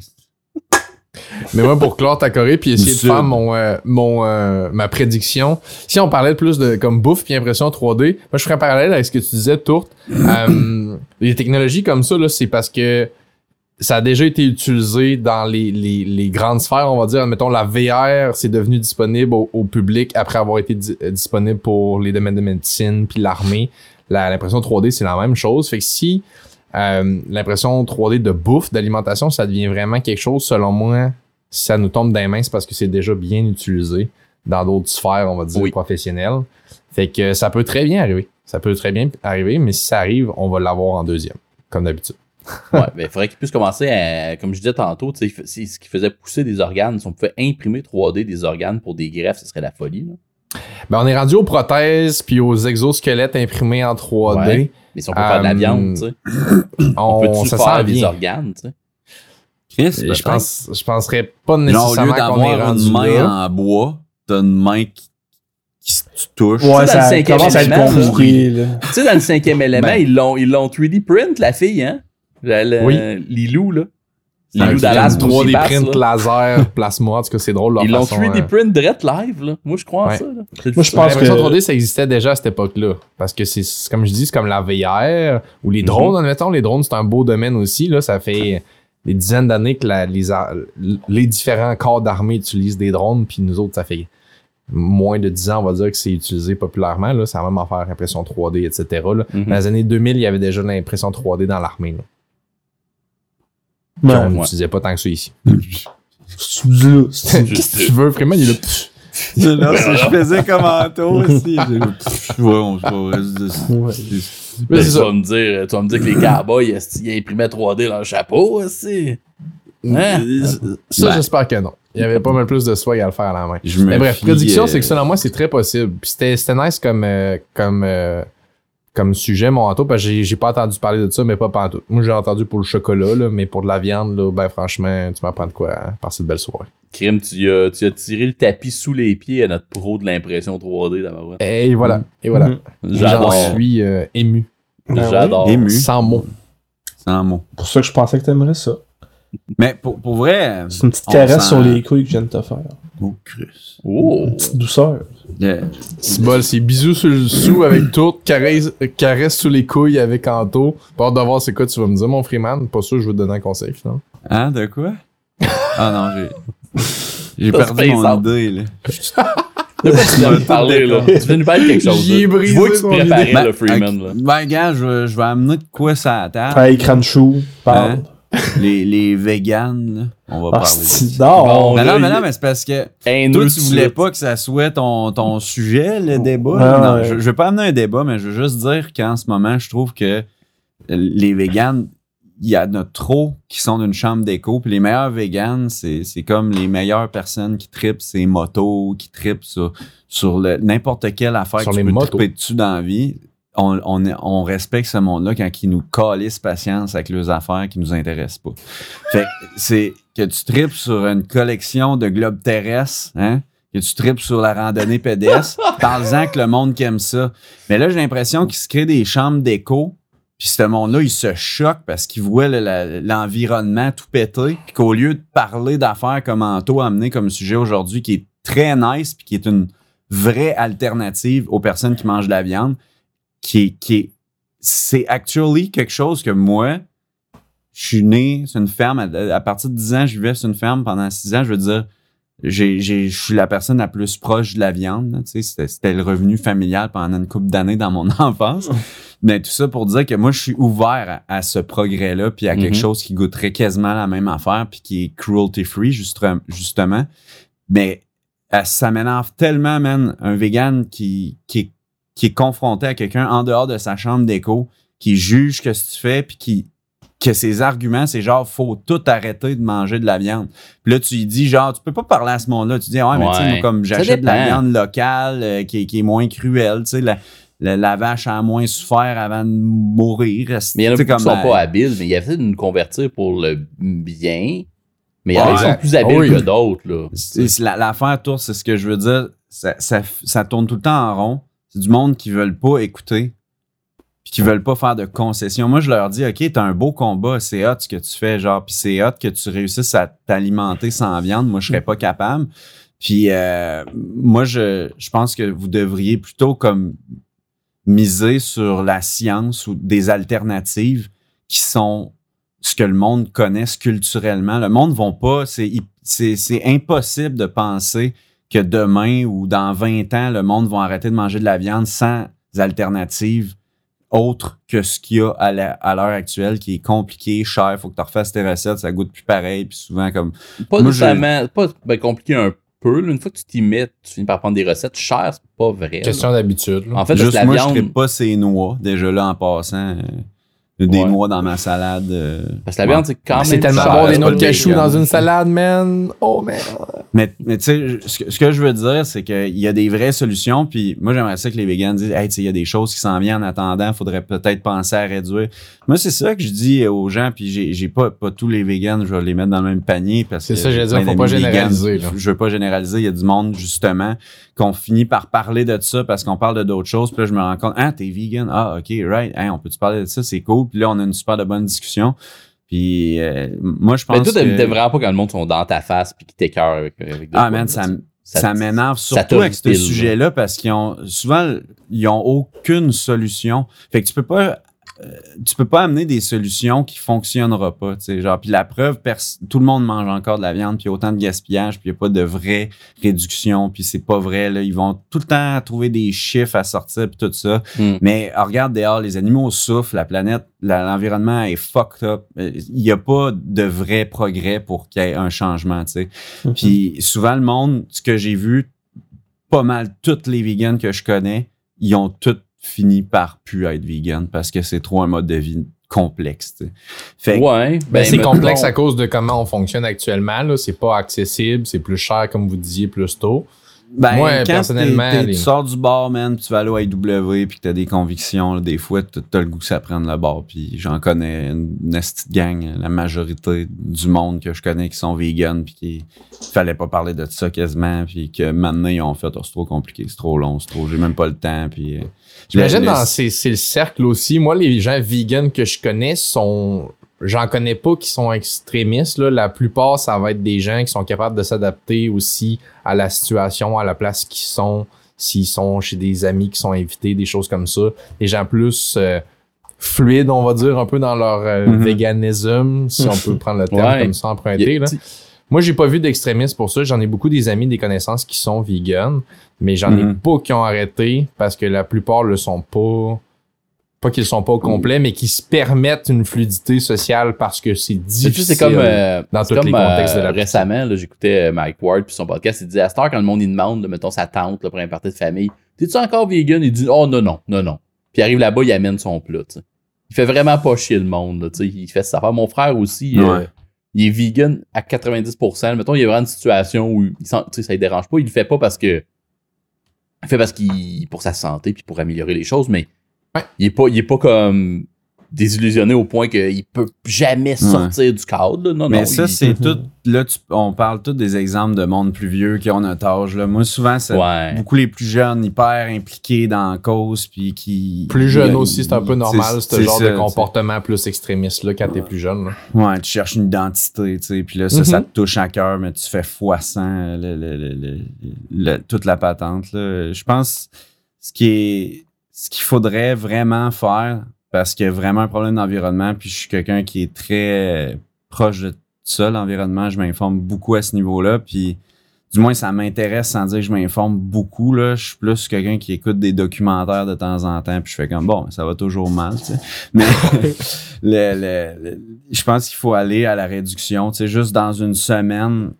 Mais moi, pour clore ta Corée puis essayer de faire mon, euh, mon, euh, ma prédiction, si on parlait plus de comme bouffe puis impression 3D, moi, je ferais un parallèle avec ce que tu disais, Tourte. Euh, les technologies comme ça, là, c'est parce que ça a déjà été utilisé dans les, les, les grandes sphères, on va dire. Mettons, la VR, c'est devenu disponible au, au public après avoir été di- euh, disponible pour les domaines de médecine puis l'armée. La- L'impression 3D, c'est la même chose. Fait que si euh, l'impression 3D de bouffe, d'alimentation, ça devient vraiment quelque chose, selon moi, si ça nous tombe dans les mains, c'est parce que c'est déjà bien utilisé dans d'autres sphères, on va dire, Oui. professionnelles. Fait que ça peut très bien arriver. Ça peut très bien arriver, mais si ça arrive, on va l'avoir en deuxième, comme d'habitude. Ouais, ben, il faudrait qu'il puisse commencer à, comme je disais tantôt, ce qui faisait pousser des organes. Si on pouvait imprimer 3D des organes pour des greffes, ce serait la folie, là. Ben, on est rendu aux prothèses puis aux exosquelettes imprimés en 3D. Ouais. Mais si on peut faire de la viande, tu sais. On On, peut-tu faire des organes, tu sais? Chris, Je, pense... je penserais pas Genre, au lieu nécessairement qu'on est d'avoir rendu une main là. en bois, t'as une main qui, qui se touche. Ouais, ça commence à être compliqué. Tu sais, dans le cinquième élément, Ben. ils l'ont ils l'ont 3D print, la fille, hein? Le, Oui. Lilou, là. Lilou Dallas, 3D Pussy Pass, print là. laser, plasma, en tout cas, c'est drôle. leur Ils l'ont façon, 3D euh, print direct live, là. Moi, je crois en Ouais. ça, là. Moi, je ça. pense L'impression que- 3D, ça existait déjà à cette époque-là. Parce que c'est, comme je dis, c'est comme la VR ou les drones, admettons. Les drones, c'est un beau domaine aussi. Là, ça fait des dizaines d'années que la- les, les différents corps d'armée utilisent des drones, puis nous autres, ça fait moins de 10 ans, on va dire que c'est utilisé populairement. Là. C'est la même affaire, impression 3D, etc. Là. Mhm. Dans les années 2000, il y avait déjà l'impression 3D dans l'armée. Ouais. on ouais. n'utilisait pas tant que ça ici. Qu'est-ce que tu veux, Freeman? Il est là. Non, je faisais comme Anto aussi. Ouais, on se. Mais Ben, tu, vas me dire, tu vas me dire que les cowboys, ils imprimaient 3D dans le chapeau, aussi? Hein? Ça, Ben. j'espère que non. Il y avait pas mal plus de swag à le faire à la main. Je Mais bref, prédiction, euh, c'est que selon moi, c'est très possible. Puis c'était, c'était nice comme, euh, comme, euh, comme sujet, mon Anto, parce que j'ai, pas entendu parler de ça, mais pas pantoute. Moi, j'ai entendu pour le chocolat, là, mais pour de la viande, là, ben franchement, tu m'apprends de quoi hein, par cette belle soirée. Crime, tu as, tu as tiré le tapis sous les pieds à notre pro de l'impression 3D d'abord. Et voilà, et voilà. Mhm. J'adore. J'en suis euh, ému. J'adore. Ému. Sans mots. Sans mots. pour ça que je pensais que t'aimerais ça. Mais pour, pour vrai. C'est une petite caresse sur les couilles que je viens de te faire. Oh, Chris. Oh! Une petite douceur. Yeah. C'est bol, c'est bisous sur le sou avec tout, caresse, caresse sous les couilles avec Anto. Pas hâte de voir c'est quoi tu vas me dire, mon Freeman. Pas sûr, je vais te donner un conseil, finalement. Hein, de quoi? Ah non, j'ai. J'ai perdu mon idée, là. De quoi tu viens nous parler, là? Tu viens nous parler de quelque chose. J'y ai là. brisé Je vois que tu son préparais, idée. le Freeman, là. ben, gars, je, vais- je vais amener de quoi ça à table. Hey, Crunchou, parle. Hein? Les, les véganes, là. On va Ah, parler. de. Bon, Mais non, mais non, mais c'est parce que toi, tout tu voulais pas que ça soit ton, ton sujet, le débat. Non, ouais. je, je vais pas amener un débat, mais je veux juste dire qu'en ce moment, je trouve que les véganes, il y en a trop qui sont d'une chambre d'écho. Puis les meilleurs véganes, c'est c'est comme les meilleures personnes qui tripent ces motos, qui tripent sur, sur le- n'importe quelle affaire Sur que les tu peux motos. tripper dessus dans la vie. On, on, est- on respecte ce monde-là quand ils nous calissent patience avec leurs affaires qui nous intéressent pas. Fait que c'est que tu tripes sur une collection de globes terrestres, hein? Que tu tripes sur la randonnée pédestre, parle-en que le monde qui aime ça. Mais là, j'ai l'impression qu'il se crée des chambres d'écho, puis ce monde-là, il se choque parce qu'il voit le- l'environnement tout péter, puis qu'au lieu de parler d'affaires comme Anto a amené comme sujet aujourd'hui, qui est très nice, puis qui est une vraie alternative aux personnes qui mangent de la viande, qui est, qui est c'est actually quelque chose que moi, je suis né sur une ferme. À, à partir de 10 ans, je vivais sur une ferme pendant 6 ans. Je veux dire, j'ai, j'ai, je suis la personne la plus proche de la viande. tu sais, c'était, le revenu familial pendant une couple d'années dans mon enfance. Mais tout ça pour dire que moi, je suis ouvert à, à ce progrès-là, puis à quelque Mhm. chose qui goûterait quasiment la même affaire, puis qui est cruelty-free, justement. Mais ça m'énerve tellement, man, un vegan qui, qui, est, qui est confronté à quelqu'un en dehors de sa chambre d'écho, qui juge que ce que tu fais, puis qui que ses arguments, c'est genre, faut tout arrêter de manger de la viande. Puis là, tu lui dis, genre, tu peux pas parler à ce monde-là. Tu dis, ouais, mais tu sais, comme j'achète de la viande locale euh, qui, est- qui est moins cruelle, tu sais, la, la, la vache a moins souffert avant de mourir. Mais il y en a qui sont euh, pas habiles, mais il y a fait de nous convertir pour le bien. Mais il y en a Ouais. qui sont plus habiles Oui. que d'autres, là. C'est- c'est la- L'affaire tour, c'est ce que je veux dire. Ça, ça, ça tourne tout le temps en rond. C'est du monde qui veulent pas écouter puis qui veulent pas faire de concessions. Moi, je leur dis, OK, t'as un beau combat, c'est hot ce que tu fais, genre, puis c'est hot que tu réussisses à t'alimenter sans viande. Moi, je serais pas capable. Puis euh, moi, je, je pense que vous devriez plutôt comme miser sur la science ou des alternatives qui sont ce que le monde connaisse culturellement. Le monde ne va pas, c'est impossible de penser que demain ou dans 20 ans, le monde va arrêter de manger de la viande sans alternatives autres que ce qu'il y a à, la- à l'heure actuelle, qui est compliqué, cher, faut que tu refasses tes recettes, ça goûte plus pareil, puis souvent comme... Pas Moi, nécessairement, pas ben, compliqué un peu. là. Une fois que tu t'y mets, tu finis par prendre des recettes chères, c'est pas vrai. là. Question d'habitude. là. En fait, Juste moi, viande. je ne pas ces noix, déjà là en passant. euh, des Ouais. noix dans ma salade. euh, Parce que la viande, c'est quand même. C'est tellement bon des noix de cachou dans une salade, man. Oh, man. Mais, mais tu sais, ce que, ce que je veux dire, c'est qu'il y a des vraies solutions. Puis moi, j'aimerais ça que les vegans disent Hey, tu sais, il y a des choses qui s'en viennent en attendant, faudrait peut-être penser à réduire. Moi, c'est ça que je dis aux gens. Puis j'ai j'ai pas, pas tous les vegans, je vais les mettre dans le même panier. parce C'est que ça, j'ai j'allais dire, faut pas généraliser, là. Je veux pas généraliser. Il y a du monde, justement, qu'on finit par parler de ça parce qu'on parle de d'autres choses. Puis là, je me rends compte Ah, t'es vegan. Ah, OK, right. Hey, on peut-tu parler de ça? C'est cool. Puis là, on a une super de bonne discussion. Puis euh, moi, je pense Mais toi, t'aimes que... vraiment pas quand le monde sont dans ta face puis qu'ils t'écœurent avec, avec Ah, man, ça, ça, m'énerve surtout avec ce sujet-là parce qu'ils ont souvent ils ont aucune solution. Fait que tu peux pas euh, tu peux pas amener des solutions qui fonctionneront pas, tu sais, genre puis la preuve tout le monde mange encore de la viande puis autant de gaspillage puis il y a pas de vraie réduction puis c'est pas vrai là, ils vont tout le temps trouver des chiffres à sortir puis tout ça. Hmm. Mais euh, regarde dehors, les animaux souffrent, la planète, la- l'environnement est fucked up. Euh, Il y a pas de vrai progrès pour qu'il y ait un changement, tu sais. Puis souvent, le monde, ce que j'ai vu, pas mal tous les vegans que je connais, ils ont tous fini par plus être vegan parce que c'est trop un mode de vie complexe. Fait Ouais. Ben, c'est mettons- complexe à cause de comment on fonctionne actuellement. Là. C'est pas accessible, c'est plus cher, comme vous disiez plus tôt. Ben, Moi, quand personnellement, les- tu sors du bar, man, puis tu vas aller au AEW, puis que t'as des convictions, là, des fois, t'as le goût que ça prenne le bar. Puis j'en connais une, de gang, la majorité du monde que je connais qui sont vegan, puis qui fallait pas parler de ça quasiment, puis que maintenant ils ont fait, Oh, c'est trop compliqué, c'est trop long, c'est trop, j'ai même pas le temps, puis... euh, J'imagine dans ces, c'est le cercle aussi. Moi, les gens vegans que je connais sont. J'en connais pas qui sont extrémistes. Là. La plupart, ça va être des gens qui sont capables de s'adapter aussi à la situation, à la place qu'ils sont, s'ils sont chez des amis qui sont invités, des choses comme ça. Des gens plus euh, fluides, on va dire, un peu dans leur euh, Mhm. véganisme, si on peut prendre le terme Ouais. comme ça emprunté. Là. Moi, j'ai pas vu d'extrémistes pour ça. J'en ai beaucoup des amis, des connaissances qui sont vegan, mais j'en ai Mhm. pas qui ont arrêté parce que la plupart le sont pas. Pas qu'ils sont pas au complet, mais qui se permettent une fluidité sociale parce que c'est difficile. c'est comme, euh, dans tous les contextes de la euh, Récemment, là, j'écoutais euh, Mike Ward puis son podcast. Il disait à cette heure, quand le monde il demande, là, mettons sa tante là, pour un party de famille, t'es-tu encore vegan? Il dit Oh non, non, non, non. Puis il arrive là-bas, il amène son plat. tu sais. Il fait vraiment pas chier le monde. là, tu sais. il fait ça. Mon frère aussi, euh, il est vegan à 90%. Mettons, il y a vraiment une situation où il sent, ça ne dérange pas. Il le fait pas parce que. Il fait parce qu'il. pour sa santé puis pour améliorer les choses, mais Ouais. il est pas, il est pas comme désillusionné au point qu'il peut jamais sortir du cadre. là. Non, Mais non, ça, il- c'est tout. Là, tu- on parle tous des exemples de monde plus vieux qui ont notre âge. Là. Moi, souvent, c'est Ouais. beaucoup les plus jeunes, hyper impliqués dans la cause, puis qui. Plus jeune aussi, c'est un peu normal, c'est- ce genre de comportement plus extrémiste là, quand t'es plus jeune. là. Ouais, tu cherches une identité, tu sais. Puis là, ça, Mhm. ça te touche à cœur, mais tu fais fois 100 le- le- le- le- le- toute la patente. Là. Je pense ce qui est ce qu'il faudrait vraiment faire, parce qu'il y a vraiment un problème d'environnement, puis je suis quelqu'un qui est très proche de ça, l'environnement. Je m'informe beaucoup à ce niveau-là, puis du moins, ça m'intéresse sans dire que je m'informe beaucoup. Là. Je suis plus quelqu'un qui écoute des documentaires de temps en temps, puis je fais comme, bon, ça va toujours mal, tu sais. Mais le, le- le- je pense qu'il faut aller à la réduction. Tu sais, juste dans une semaine,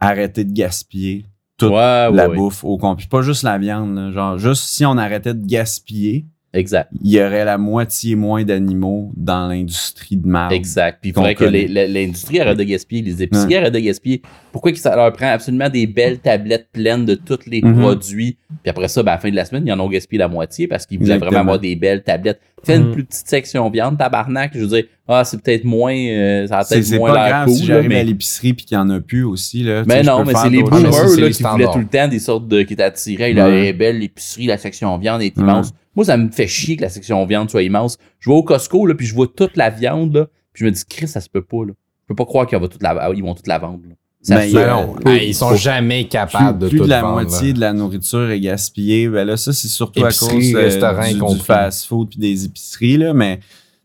arrêter de gaspiller toute Ouais, la ouais, bouffe au complet. Pas juste la viande. là. Genre, juste si on arrêtait de gaspiller, Exact. il y aurait la moitié moins d'animaux dans l'industrie de marde. Exact. Puis il faudrait que l'industrie arrête de gaspiller, les épiceries arrêtent de gaspiller. Pourquoi que ça leur prend absolument des belles tablettes pleines de tous les Mhm. produits? Puis après ça, ben, à la fin de la semaine, ils en ont gaspillé la moitié parce qu'ils voulaient vraiment avoir des belles tablettes. Fais une Mhm. plus petite section viande, tabarnak. Je veux dire, ah, c'est peut-être moins, euh, ça a peut-être c'est moins pas l'air grave cool. si j'arrive à mais l'épicerie puis qu'il y en a plus aussi. Là. Mais non, mais c'est les boomers là, les qui voulaient tout le temps des sortes de. qui attirés. Là, Ouais. elle est belle, l'épicerie, la section viande est Ouais. immense. Moi, ça me fait chier que la section viande soit immense. Je vais au Costco, là, puis je vois toute la viande, là, puis je me dis, Chris, ça se peut pas. Là. Je peux pas croire qu'ils vont toute la, ils vont toute la vendre. là. Ça Ben, a- non, ils sont faut- jamais capables plus, de plus tout de la vendre, moitié là. de la nourriture est gaspillée. Ben là, ça, c'est surtout à cause euh, du, fast-food puis des épiceries, là, mais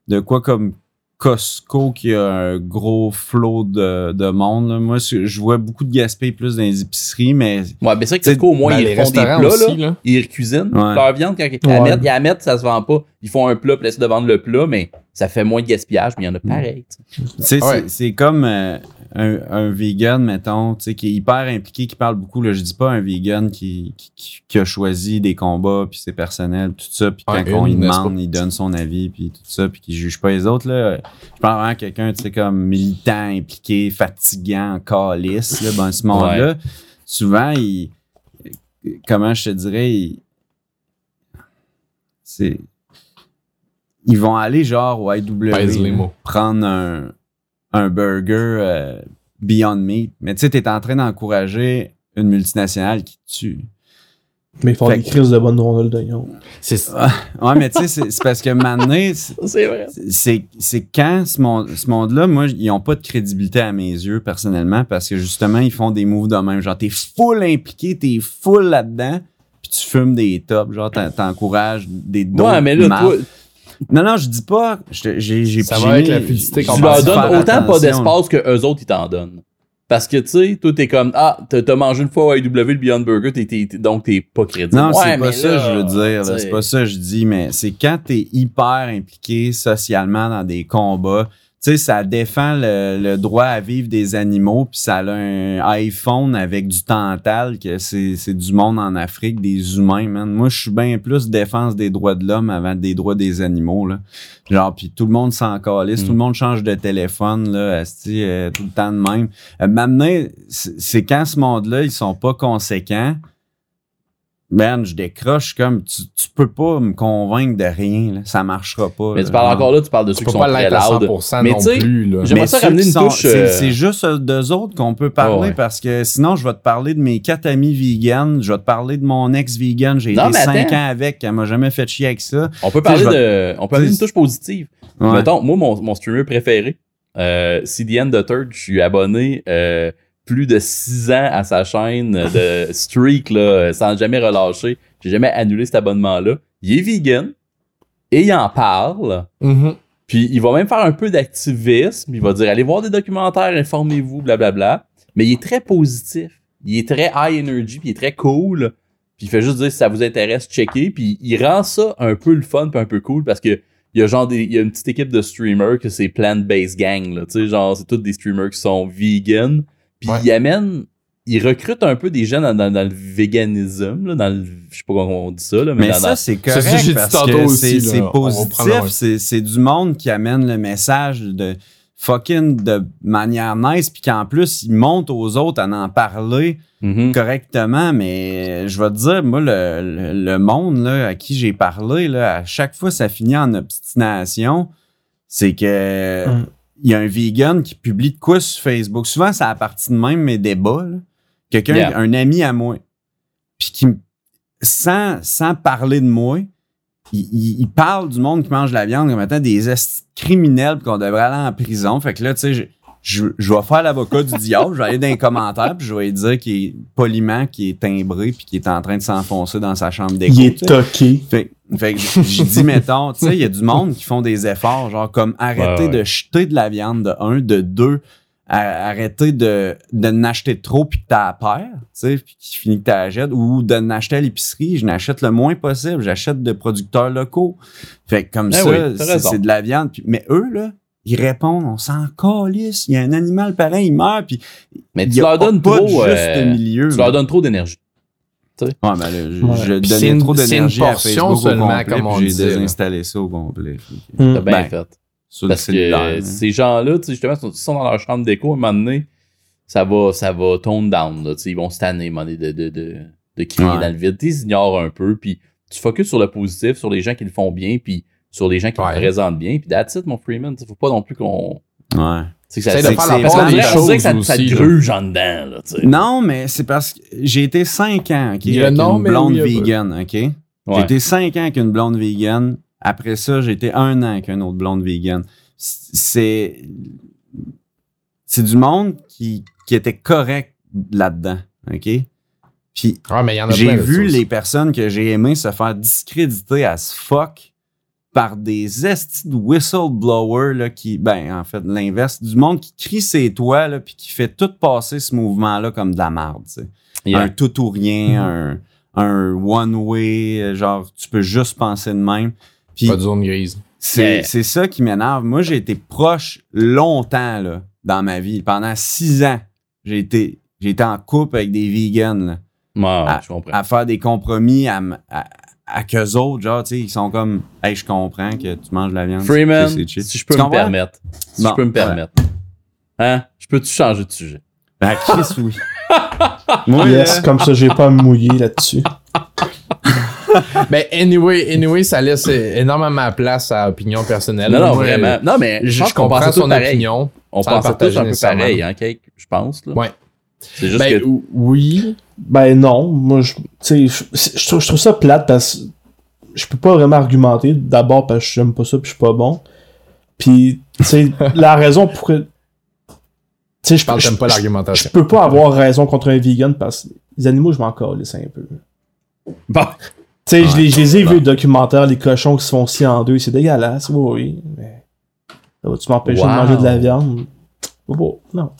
de quoi comme Costco qui a un gros flot de, de monde. là. Moi, je vois beaucoup de gaspillage plus dans les épiceries, mais Ouais, mais c'est vrai que Costco, au moins, ben, ils font des plats, aussi, là. Ils cuisinent Ouais. leur viande quand ils la mettent. Ils la mettent, ça se vend pas. Ils font un plat, puis laissent de vendre le plat, mais ça fait moins de gaspillage, mais il y en a pareil. tu sais. tu sais, Ouais. c'est- c'est comme. euh, un, un vegan, mettons, tu sais, qui est hyper impliqué, qui parle beaucoup, là, je dis pas un vegan qui, qui, qui- a choisi des combats, puis c'est personnel, tout ça, puis quand Ouais, on lui demande, il donne son avis, puis tout ça, puis qui juge pas les autres, là. Je parle vraiment quelqu'un, tu sais, comme militant, impliqué, fatigant, calice, là, ben, ce monde-là, souvent, il, comment je te dirais, il- c'est, ils vont aller genre au IW, prendre un, un burger euh, Beyond Meat. Mais tu sais, t'es en train d'encourager une multinationale qui tue. Mais ils font des crises de bonne rondelle d'oignon. C'est Ouais, mais tu sais, c'est parce que maintenant, c'est- C'est vrai. c'est c'est quand ce monde- ce monde-là, moi, ils ont pas de crédibilité à mes yeux, personnellement, parce que justement, ils font des moves de même. Genre, t'es full impliqué, t'es full là-dedans, puis tu fumes des tops. Genre, t'en- t'encourages des dos. Ouais, mais là, toi, Non, non, je dis pas. J'ai j'ai Ça va avec la qu'on tu leur donnes autant pas d'espace que eux autres, ils t'en donnent. Parce que, tu sais, toi, t'es comme, ah, t'as mangé une fois au IW le Beyond Burger, t'es- t'es- donc t'es pas crédible. Non, Ouais, c'est pas ça là, que je veux dire. C'est pas ça que je dis, mais c'est quand t'es hyper impliqué socialement dans des combats. Tu sais, ça défend le, le droit à vivre des animaux, puis ça a un iPhone avec du tantal, que c'est c'est du monde en Afrique, des humains, man. Moi, je suis bien plus défense des droits de l'homme avant des droits des animaux, là. Genre, puis tout le monde s'en calisse, Mm. tout le monde change de téléphone, là, euh, tout le temps de même. Euh, Maintenant, c'est c'est quand ce monde-là, ils sont pas conséquents, man, je décroche comme tu, tu peux pas me convaincre de rien, là. ça marchera pas. Mais là. tu parles encore là, tu parles de Tu ceux qui sont pas très loud. 100% Mais tu sais, j'aimerais ça ramener une sont- touche, C'est euh, c'est juste d'eux autres qu'on peut parler ouais. parce que sinon, je vais te parler de mes quatre amis vegan, je vais te parler de mon ex-vegan, j'ai Non, été cinq ans avec, elle m'a jamais fait chier avec ça. On peut parler de, on peut amener une touche positive. Ouais. Mettons, moi, mon, mon streamer préféré, euh, CDN The Third, je suis abonné euh, plus de 6 ans à sa chaîne de streak, là, sans jamais relâcher. J'ai jamais annulé cet abonnement-là. Il est vegan et il en parle. Mhm. Puis il va même faire un peu d'activisme. Il va dire allez voir des documentaires, informez-vous, blablabla. Mais il est très positif. Il est très high energy, puis il est très cool. Puis il fait juste dire si ça vous intéresse, checker. Puis il rend ça un peu le fun, puis un peu cool parce que il y a genre des, il y a une petite équipe de streamers que c'est plant-based gang. Là, tu sais, genre c'est tous des streamers qui sont vegan. Puis Ouais. il amène, il recrute un peu des gens dans, dans- dans le véganisme, là, dans le, je sais pas comment on dit ça là, mais, Mais dans, ça, c'est correct parce que aussi, c'est positif, c'est c'est du monde qui amène le message de fucking de manière nice, puis qu'en plus, il monte aux autres à en parler Mhm. correctement, mais je vais te dire, moi, le, le, le monde là, à qui j'ai parlé, là, à chaque fois, ça finit en obstination. C'est que Mm. Il y a un vegan qui publie de quoi sur Facebook. Souvent, ça a parti de même mes débats. Quelqu'un, Yeah. un ami à moi, puis qui, sans, sans parler de moi, il, il- il parle du monde qui mange de la viande comme étant des criminels qu'on devrait aller en prison. Fait que là, tu sais, je, je, je vais faire l'avocat du diable, je vais aller dans les commentaires puis je vais lui dire qu'il est poliment, qu'il est timbré puis qu'il est en train de s'enfoncer dans sa chambre d'écho. Il est toqué. Fait, fait que j'ai dit, mettons, tu sais, il y a du monde qui font des efforts, genre comme arrêter Ouais, ouais. de jeter de la viande de un, de deux, à- arrêter de, de n'acheter trop puis que t'as paire, tu sais, puis qui finit que t'as achètes, ou de n'acheter à l'épicerie, je n'achète le moins possible, j'achète de producteurs locaux. Fait que comme Eh ça, oui, c'est de la viande. Puis- mais eux, là, ils répondent, on s'en calisse, il y a un animal pareil, il meurt, puis Mais tu leur donnes pas trop, juste euh, milieu. tu là. leur donnes trop d'énergie. Ouais, ben là, je, Ouais. je donnais une- trop d'énergie à au seulement, complet, comme on j'ai désinstallé ça au complet. Mm. T'as bien Ben, fait. Sur le Parce que euh, hein. ces gens-là, tu sais, justement, ils sont dans leur chambre d'écho, à un moment donné, ça va, ça va tone down. Là, tu sais, ils vont se tanner, à un moment donné, de, de, de, de crier Ouais. dans le vide. Tu les ignores un peu, puis tu focuses sur le positif, sur les gens qui le font bien, puis sur les gens qui Ouais. présentent bien. Puis that's it, mon Freeman. Il faut pas non plus qu'on. Ouais. C'est que ça, de que faire c'est- la part des dirait que ça, choses ça te gruge en dedans. Là, tu sais. Non, mais c'est parce que j'ai été 5 ans ok, Il y a avec non, une blonde oui, vegan, OK? J'ai Ouais. été 5 ans avec une blonde vegan. Après ça, j'ai été un an avec une autre blonde vegan. C'est c'est du monde qui, qui était correct là-dedans, OK? Puis Ouais, mais il y en a j'ai vu les personnes que j'ai aimées se faire discréditer à ce fuck par des estis de whistleblowers là, qui, ben, en fait, l'inverse, du monde qui crie ses toits là, puis qui fait tout passer ce mouvement-là comme de la merde, tu sais. Yeah. Un tout ou rien, un, un one-way, genre, tu peux juste penser de même. Puis Pas de zone grise. c'est ça qui m'énerve. Moi, j'ai été proche longtemps là, dans ma vie. Pendant six ans, j'ai été, j'ai été en couple avec des vegans, là, à, je comprends. à faire des compromis à, à, à qu'eux autres, genre, tu sais, ils sont comme, hey, je comprends que tu manges de la viande. Freeman, c'est- c'est chill. si je peux Tu me comprends? permettre. Si Bon, je peux me ouais. permettre. Hein? Je peux-tu changer de sujet? Ben, Chris, oui. Moi, yes, comme ça, j'ai pas à me mouiller là-dessus. Ben, anyway, anyway, ça laisse énormément de place à opinion personnelle. Non, non, Moi, vraiment. Non, mais Je, pense comprends son pareil. opinion. On la pensait tous partager un peu pareil, hein, Cake, je pense. Là. Ouais. C'est juste Ben, que... oui. Ben non, moi je, tu je, je trouve, je trouve ça plate parce que je peux pas vraiment argumenter. D'abord parce que j'aime pas ça puis je suis pas bon. Puis, tu sais, la raison pour que. Tu sais, je, Je pas l'argumentation. je peux pas avoir raison contre un vegan parce que les animaux, je m'en calisse un peu. Tu Bon, sais, je, les- je les ai vus, le documentaire, les cochons qui se font scier en deux, c'est dégueulasse, oui, oui. Mais. Ça va-tu m'empêcher Wow. de manger de la viande? Oh, bon, non.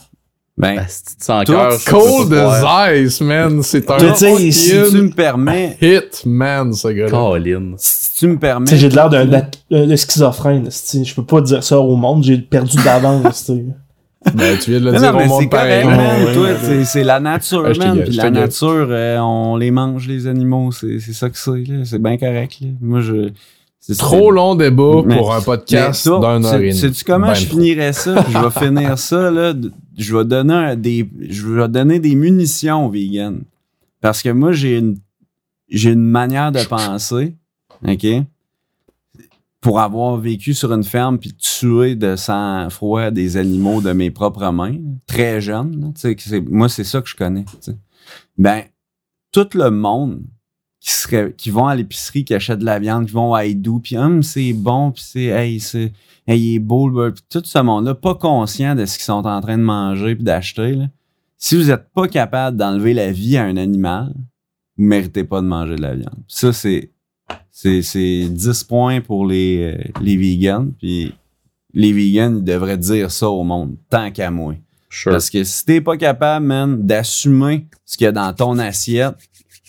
Ben, sans Tout cœur. Cold as ice, man. C'est un si tu me permets, hit, man, ce gars-là. Colin. si tu me permets. J'ai de l'air d'un d'un- d'un schizophrène, je peux pas dire ça au monde, j'ai perdu d'avance, tu sais. Ben, tu viens de le Non, dire non, au mais monde pareil. ouais, c'est- la nature, Ah, man. Puis la nature, euh, on les mange, les animaux. C'est c'est ça que c'est, là. C'est bien correct, là. Moi, je. c'est- Trop long débat Mais- pour un podcast d'un heure sais- et demie. Sais-tu comment Ben je trop. finirais ça? Puis je vais finir ça, là. Je vais donner des, je vais donner des munitions aux vegans. Parce que moi, j'ai une, j'ai une manière de penser, OK? Pour avoir vécu sur une ferme puis tuer de sang-froid des animaux de mes propres mains, très jeune, moi, c'est ça que je connais. Ben, tout le monde qui serait qui vont à l'épicerie qui achètent de la viande qui vont à Haïdou puis hum c'est bon puis c'est hey c'est hey, il est beau le beurre, puis tout ce monde là pas conscient de ce qu'ils sont en train de manger puis d'acheter là. si vous êtes pas capable d'enlever la vie à un animal vous méritez pas de manger de la viande ça c'est c'est c'est 10 points pour les euh, les vegans puis les vegans ils devraient dire ça au monde tant qu'à moi Sure. parce que si t'es pas capable, man, d'assumer ce qu'il y a dans ton assiette,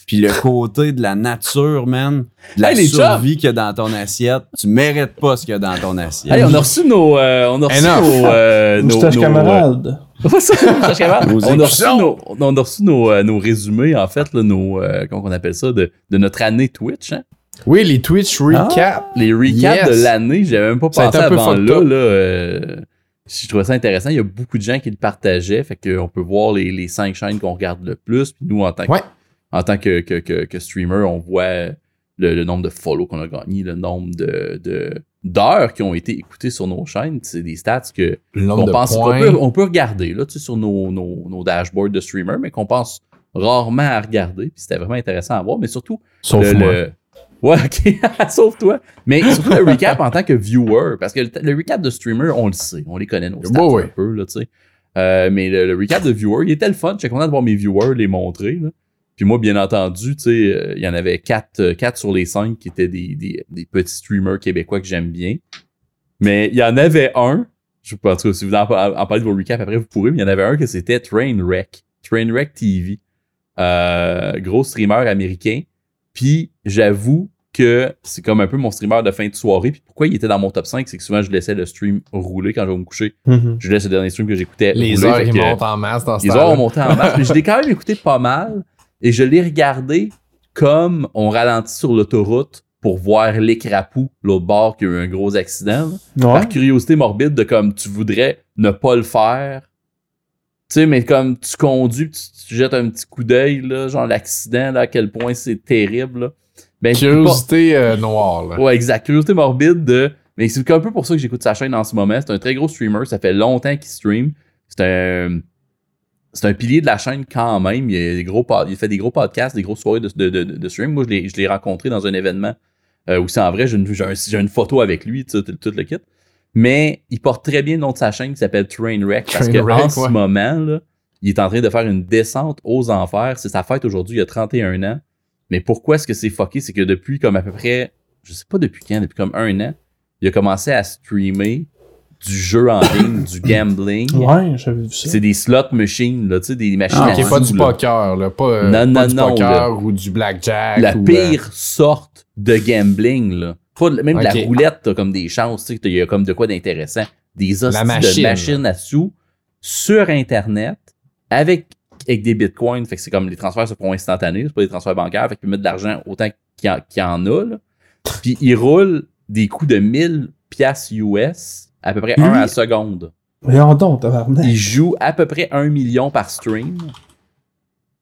puis le côté de la nature, man, de la Hey, survie qu'il y a dans ton assiette, tu mérites pas ce qu'il y a dans ton assiette. Hey, on a reçu nos... euh, on a reçu Enough. nos... euh, nos- Moustache nos, camarade. euh, Ouais, ça, moustache camarade. Nos on, a reçu nos, on a reçu nos, euh, nos résumés, en fait, là, nos... euh, comment on appelle ça? De, de notre année Twitch, hein? Oui, les Twitch recap. Les recaps Yes. de l'année, j'avais même pas Ça pensé été un peu avant là. là euh, je trouvais ça intéressant. Il y a beaucoup de gens qui le partageaient. Fait qu'on peut voir les, les cinq chaînes qu'on regarde le plus. Puis nous, en tant que, Ouais. En tant que, que, que, que streamer, on voit le, le nombre de follow qu'on a gagné, le nombre de, de, d'heures qui ont été écoutées sur nos chaînes. C'est des stats que on pense qu'on peut, on peut regarder là, sur nos, nos, nos dashboards de streamers, mais qu'on pense rarement à regarder. Puis c'était vraiment intéressant à voir. Mais surtout, Sauf le, moi. le- Ouais, ok, sauf toi. Mais surtout le recap en tant que viewer, parce que le, le recap de streamer, on le sait, on les connaît nos stats Ouais, ouais. un peu, là, tu sais. Euh, mais le, le recap de viewer, il était le fun. J'étais content de voir mes viewers les montrer, là. Puis moi, bien entendu, tu sais, euh, il y en avait quatre, euh, quatre sur les cinq qui étaient des, des, des petits streamers québécois que j'aime bien. Mais il y en avait un, je pense que si vous en, en parlez de vos recaps après, vous pourrez, mais il y en avait un que c'était Trainwreck. Trainwreck TV. Euh, gros streamer américain. Puis j'avoue que c'est comme un peu mon streamer de fin de soirée. Puis pourquoi il était dans mon top 5, c'est que souvent je laissais le stream rouler quand je vais me coucher. Mhm. Je laisse le dernier stream que j'écoutais Les rouler. heures, ils montent en masse dans ce les heures ont monté en masse. mais je l'ai quand même écouté pas mal. Et je l'ai regardé comme on ralentit sur l'autoroute pour voir l'écrapou, l'autre bord, qui a eu un gros accident. Ouais. Par curiosité morbide de comme tu voudrais ne pas le faire. Tu sais, mais comme tu conduis, tu, tu jettes un petit coup d'œil, là, genre l'accident, là, à quel point c'est terrible. Là. Ben, pas- Curiosité euh, noire, là. Ouais, exact. Curiosité morbide de. Mais c'est un peu pour ça que j'écoute sa chaîne en ce moment. C'est un très gros streamer. Ça fait longtemps qu'il stream. C'est un. C'est un pilier de la chaîne quand même. Il, a des gros il fait des gros podcasts, des grosses soirées de, de, de, de stream. Moi, je l'ai je l'ai rencontré dans un événement euh, où c'est en vrai, j'ai une, un- une photo avec lui, tout, tout le kit. Mais il porte très bien le nom de sa chaîne qui s'appelle Trainwreck parce qu'en Trainwreck, ce ouais. moment, là, il est en train de faire une descente aux enfers. C'est sa fête aujourd'hui, il a 31 ans. Mais pourquoi est-ce que c'est fucké? C'est que depuis comme à peu près, je sais pas depuis quand, depuis comme un an, il a commencé à streamer du jeu en ligne, du gambling. Ouais, j'avais vu ça. C'est des slot machines, là, tu sais, des machines Ah, à Ok, pas du là. poker, là. Pas, euh, Non, pas non, du non, poker là. ou du blackjack. La ou, euh, pire sorte de gambling, là. Pas même la roulette, t'as comme des chances, tu sais, il y a comme de quoi d'intéressant. Des hosties machine. de machines à sous sur Internet avec, avec des bitcoins. Fait que c'est comme les transferts se font instantanés, c'est pas des transferts bancaires. Fait qu'il peut mettre de l'argent autant qu'il y, en- qu'il y en a. Là. Puis il roule des coûts de 1000 piastres US, à peu près un Lui- à la seconde. Donc, tabarnak. Il joue à peu près un million par stream.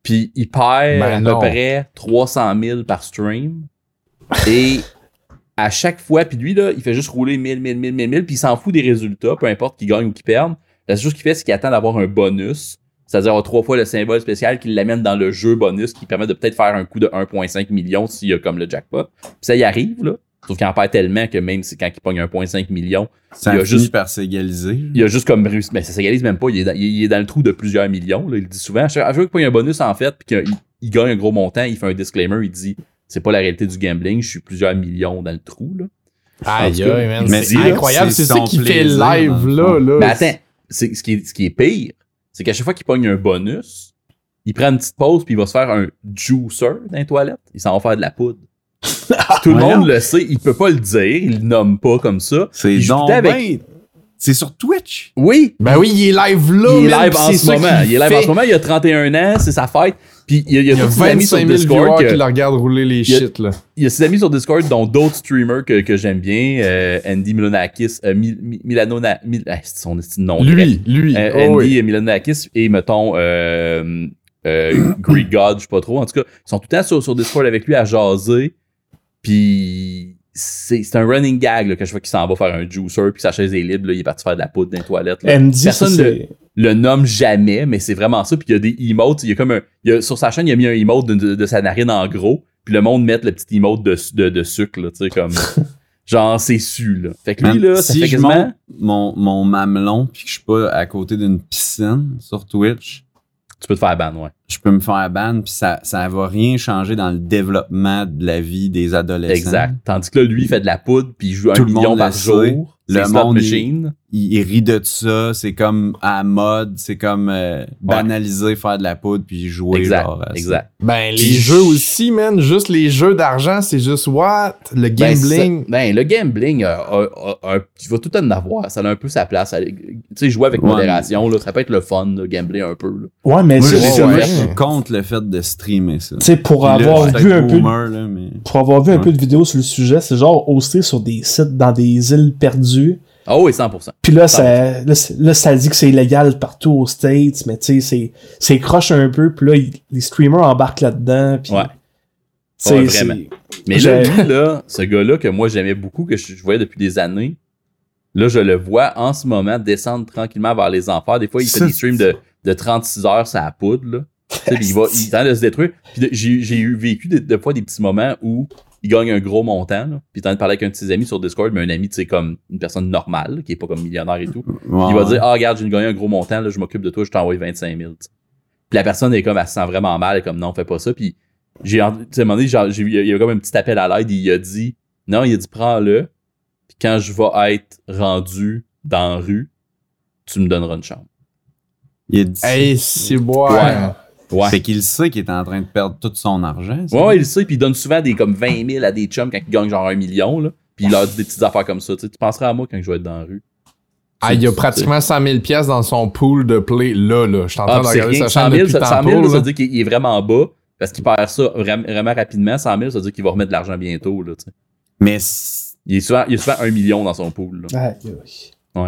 Puis il perd Ben à non. peu près 300 000 par stream. Et à chaque fois, puis lui, là, il fait juste rouler 1000, 1000, 1000, 1000, 1000, puis il s'en fout des résultats, peu importe qu'il gagne ou qu'il perde. La seule chose qu'il fait, c'est qu'il attend d'avoir un bonus, c'est-à-dire trois fois le symbole spécial qui l'amène dans le jeu bonus qui permet de peut-être faire un coup de 1.5 million s'il y a comme le jackpot. Puis ça y arrive, là. Sauf qu'il en perd tellement que même si quand il pogne 1.5 million, Ça Il y a juste- par s'égaliser. il a juste comme réussi. Mais ça s'égalise même pas. Il est, dans, il est- il est dans le trou de plusieurs millions. Là. Il le dit souvent. À chaque fois qu'il a un bonus, en fait, puis qu'il il gagne un gros montant, il fait un disclaimer. Il dit c'est pas la réalité du gambling. Je suis plusieurs millions dans le trou. Là. Aïe, mais C'est incroyable. c'est ça qui fait live, là. là. Mais attends, c'est, ce, qui est, ce qui est pire, c'est qu'à chaque fois qu'il pogne un bonus, il prend une petite pause puis il va se faire un juicer dans les toilettes. Il s'en va faire de la poudre. Tout le monde le sait. Il peut pas le dire. Il le nomme pas comme ça. C'est donc avec- ben- C'est sur Twitch. Oui, Ben oui, il est live là. il est live en ce moment. Il est live en ce moment. Il a 31 ans, c'est sa fête. Puis il y a, il y a Il y a tous ses amis sur 25 000 Discord. que- qui le regardent rouler les Il y a- shit, là. il y a ses amis sur Discord, dont d'autres streamers que, que j'aime bien. euh, Andy Milonakis, euh, Mi- Mi- Milanona, Mil- ah, c'est son nom. Lui, lui. Euh, oh Andy oui. et Milonakis et mettons euh, euh, Greek God, je sais pas trop. En tout cas, ils sont tout le temps sur, sur Discord avec lui à jaser. Puis c'est un running gag là, que je vois qu'il s'en va faire un juicer puis sa chaise est libre, là, il est parti faire de la poudre dans les toilettes. là. Personne ça, le- le nomme jamais, mais c'est vraiment ça. Puis il y a des emotes. Il y a comme un. il y a- sur sa chaîne, il a mis un emote de, de- de sa narine en gros. Puis le monde met le petit emote de, de, de sucre, là, tu sais, comme. genre, c'est su, là. Fait que lui, là, ça si fait je quasiment. monte mon, mon mamelon puis que je suis pas à côté d'une piscine sur Twitch, Tu peux te faire ban, ouais. Je peux me faire ban puis ça ça va rien changer dans le développement de la vie des adolescents. Exact. Tandis que là, lui, il fait de la poudre, puis il joue Tout un le million monde par le jour. Le monde, machine. Il, il rit de ça, c'est comme à la mode, c'est comme euh, banaliser faire de la poudre puis jouer Exact. genre à ça. exact. Ben, les jeux aussi, man. Juste les jeux d'argent, c'est juste what? Le Ben, gambling. Ben, le gambling, tu vas tout en avoir. Ça a un peu sa place. Tu sais, jouer avec Ouais. modération, là, ça peut être le fun, de gambler un peu. Là. Ouais, mais Moi, suis contre le fait de streamer ça. tu sais, pour là, avoir vu un peu, boomer, là, mais... pour avoir vu un peu de vidéos sur le sujet, c'est genre hosté sur des sites dans des îles perdues. Ah oui, 100%. Puis là, Ça ça, là, ça dit que c'est illégal partout aux States, mais tu sais, c'est, c'est croche un peu, puis là, il- les streamers embarquent là-dedans, puis... Ouais. Ouais, c'est- vraiment. Mais là, J'ai- lui, là, ce gars-là que moi j'aimais beaucoup, que je, je voyais depuis des années, là, je le vois en ce moment descendre tranquillement vers les enfers. Des fois, il fait Ça, des streams de, de 36 heures sur la poudre, là. Il va, il tente de se détruire. Puis j'ai, j'ai eu vécu des, des fois des petits moments où il gagne un gros montant, là. Puis il tente de parler avec un de ses amis sur Discord, mais un ami, tu sais, comme une personne normale, là, qui est pas comme millionnaire et tout. Ouais, il va dire Ah, regarde, j'ai gagné un gros montant, là, je m'occupe de toi, je t'envoie 25 000. tu sais. Puis la personne est comme, elle se sent vraiment mal, elle est comme, non, fais pas ça. Puis j'ai, tu sais, à un moment donné, j'ai- il y a comme un petit appel à l'aide, il a dit Non, il a dit, prends-le, puis quand je vais être rendu dans la rue, tu me donneras une chambre. Il a dit Hey, c'est bon. Ouais. Fait qu'il sait qu'il est en train de perdre tout son argent. Ouais, ouais, il le sait, puis il donne souvent des comme 20 000 à des chums quand ils gagnent genre un million, là. Puis il leur dit des petites affaires comme ça. Tu sais, tu penseras à moi quand je vais être dans la rue. Ah, il y a pratiquement 100 000 pièces dans son pool de play là, là. Je suis en Ah, train de c'est regarder sa 100 chaîne 000, depuis ça, 100 000 tantôt, là, ça veut dire qu'il est vraiment bas parce qu'il perd ça vraiment, rapidement. 100 000, ça veut dire qu'il va remettre de l'argent bientôt. Là, tu sais. Mais il, est souvent, il y a souvent un million dans son pool. Là.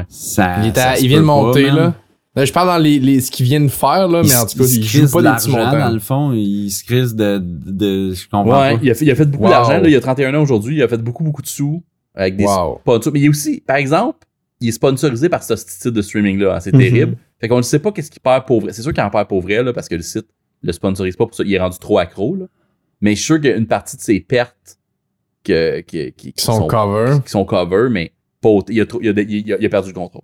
Ça. Il, à- il vient de pas, monter, là. Là, je parle dans les, les, ce qu'il vient de faire, là, mais en tout cas, se il joue crisse pas de des petits montants. Dans le fond, il se crisse de, de, de- Je comprends Ouais, pas. il a, fait, il a fait beaucoup Wow. d'argent. là. Il a 31 ans aujourd'hui. Il a fait beaucoup, beaucoup de sous avec des Wow. sponsors. Mais il est aussi, par exemple, il est sponsorisé par ce style de streaming-là. hein. C'est Mhm. terrible. Fait qu'on ne sait pas qu'est-ce qu'il perd pour vrai. C'est sûr qu'il en perd pour vrai, là, parce que le site le sponsorise pas pour ça. Il est rendu trop accro. Là. Mais je suis sûr qu'il y a une partie de ses pertes que, que- qui, qui Qui sont cover. qui sont cover, mais pas il, a trop- il, a, il a- il a perdu le contrôle.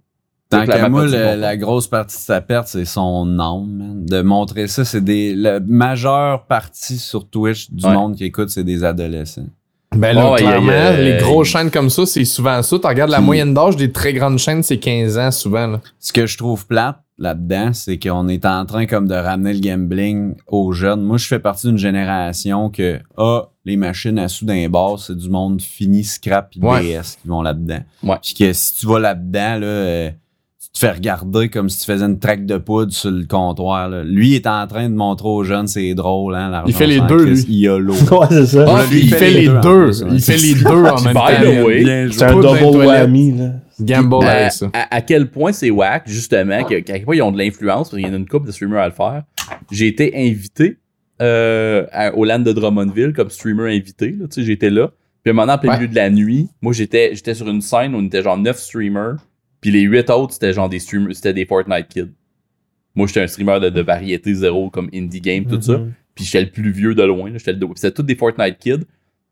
Tant qu'à moi, le- la grosse partie de sa perte, c'est son nom, man. De montrer ça, c'est des. La majeure partie sur Twitch du Ouais. monde qui écoute, c'est des adolescents. Ben là, clairement, a- les grosses chaînes comme ça, c'est souvent ça. Tu regardes la moyenne d'âge des très grandes chaînes, c'est 15 ans souvent. Là. Ce que je trouve plate là-dedans, c'est qu'on est en train comme de ramener le gambling aux jeunes. Moi, je fais partie d'une génération que, ah, les machines à sous d'un bar, c'est du monde fini, scrap et Ouais. DS qui vont là-dedans. Ouais. Puis que si tu vas là-dedans, là, euh, tu te fais regarder comme si tu faisais une traque de poudre sur le comptoir. là. Lui, il est en train de montrer aux jeunes, c'est drôle, hein, l'argent Il fait les deux, lui. YOLO. Ouais, c'est ça. Ah, lui, il fait les deux. en Il fait les deux en même By the temps. C'est un double whammy, là. Gamble à, avec ça. à- à quel point c'est whack, justement, qu'à quel point ils ont de l'influence, parce qu'il y en a une couple de streamers à le faire. J'ai été invité euh, à- au land de Drummondville comme streamer invité. Là, tu sais, j'étais là. Puis à un moment, en plein Ouais. milieu de la nuit, moi, j'étais, j'étais sur une scène où on était genre 9 streamers. Puis les 8 autres, c'était genre des streamers, c'était des Fortnite kids. Moi, j'étais un streamer de, de variété zéro, comme indie game, tout ça. Mhm. Puis j'étais le plus vieux de loin. J'étais le C'était tous des Fortnite kids.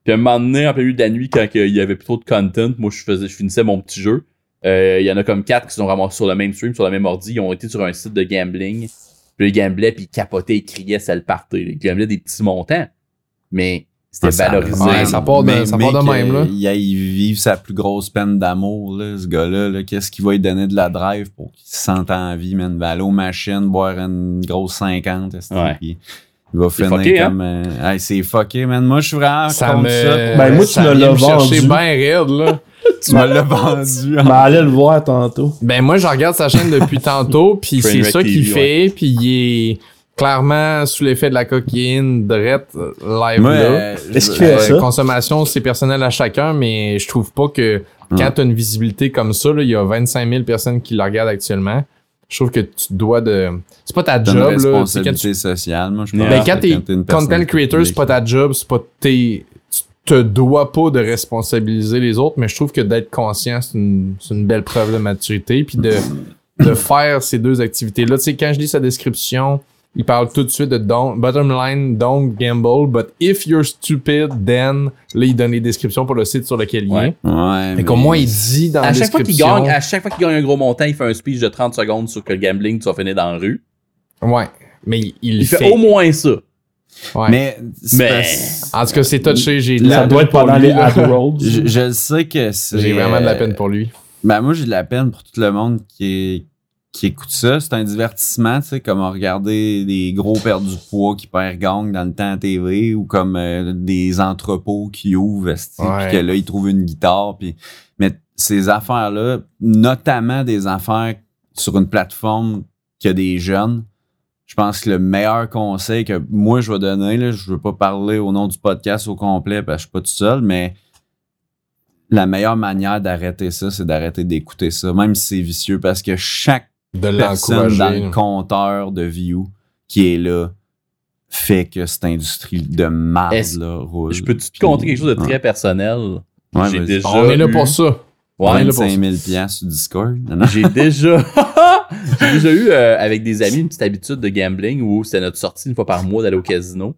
Puis à un moment donné, en plein milieu de la nuit, quand il y avait plus trop de content, moi je faisais, je finissais mon petit jeu. Euh, Il y en a comme quatre qui sont ramassés sur le même stream, sur le même ordi. Ils ont été sur un site de gambling. Puis ils gamblaient, puis ils capotaient, ils criaient, ça le partait. Ils gamblaient des petits montants. Mais c'était valorisé. ouais, ça part de- ça part de même, là. Il aille vivre sa plus grosse peine d'amour, là, ce gars-là. là. Qu'est-ce qu'il va lui donner de la drive pour qu'il se sente en vie, man? Il va aller aux machines, boire une grosse 50. esti, Ouais. puis Il va C'est finir fucké, hein? comme. euh, hey, c'est fucké, man. Moi, je suis vraiment Ça contre ça. Ben, moi, tu me l'as vendu. bien raide, là. Tu me l'as vendu. Mais allez le voir tantôt. Ben moi, je regarde sa chaîne depuis tantôt, puis c'est ça qu'il fait, puis il est clairement sous l'effet de la cocaïne, drette, live Moi, là. euh, Est-ce je- qu'il fait Euh, ça? consommation, c'est personnel à chacun, mais je trouve pas que quand Ouais. t'as une visibilité comme ça, là, il y a 25 000 personnes qui le regardent actuellement. Je trouve que tu dois de... C'est pas ta t'as job, une là. tu sais, quand responsabilité tu- sociale, moi, je pense. Ben, quand t'es content creator, c'est pas ta job, c'est pas tes... Tu te dois pas de responsabiliser les autres, mais je trouve que d'être conscient, c'est une, c'est une belle preuve de maturité. Puis de, de faire ces deux activités-là. Tu sais, quand je lis sa description, il parle tout de suite de don't, bottom line, don't gamble, but if you're stupid, then, là, il donne les descriptions pour le site sur lequel il Ouais. est. Ouais. Mais comme moi, il dit dans la à chaque fois qu'il gagne, à chaque fois qu'il gagne un gros montant, il fait un speech de 30 secondes sur que le gambling, tu vas finir dans la rue. Ouais. Mais il, il Il fait, fait. au moins ça. Ouais. Mais, c'est Mais- En tout cas, c'est touché. J'ai de Ça la doit peine être pour pendant lui, les là. Ad Roads. je, je sais que c'est. J'ai vraiment de la euh, peine pour lui. Ben, moi, j'ai de la peine pour tout le monde qui, est- qui écoute ça. C'est un divertissement, tu sais, comme regarder des gros perdre du poids qui perdent gang dans le temps à TV ou comme euh, des entrepôts qui ouvrent, puis que là, ils trouvent une guitare. Puis... Mais ces affaires-là, notamment des affaires sur une plateforme qui a des jeunes, je pense que le meilleur conseil que moi, je vais donner, là, je veux pas parler au nom du podcast au complet parce que je suis pas tout seul, mais la meilleure manière d'arrêter ça, c'est d'arrêter d'écouter ça, même si c'est vicieux, parce que chaque De personne dans le compteur de view qui est là fait que cette industrie de là, roule. Je peux te Puis- compter quelque chose de très Ouais. personnel? Ouais, J'ai déjà On est là pour ça. Ouais, là pour 25 000 piastres sur Discord. J'ai déjà, j'ai déjà eu euh, avec des amis une petite habitude de gambling où c'était notre sortie une fois par mois d'aller au casino.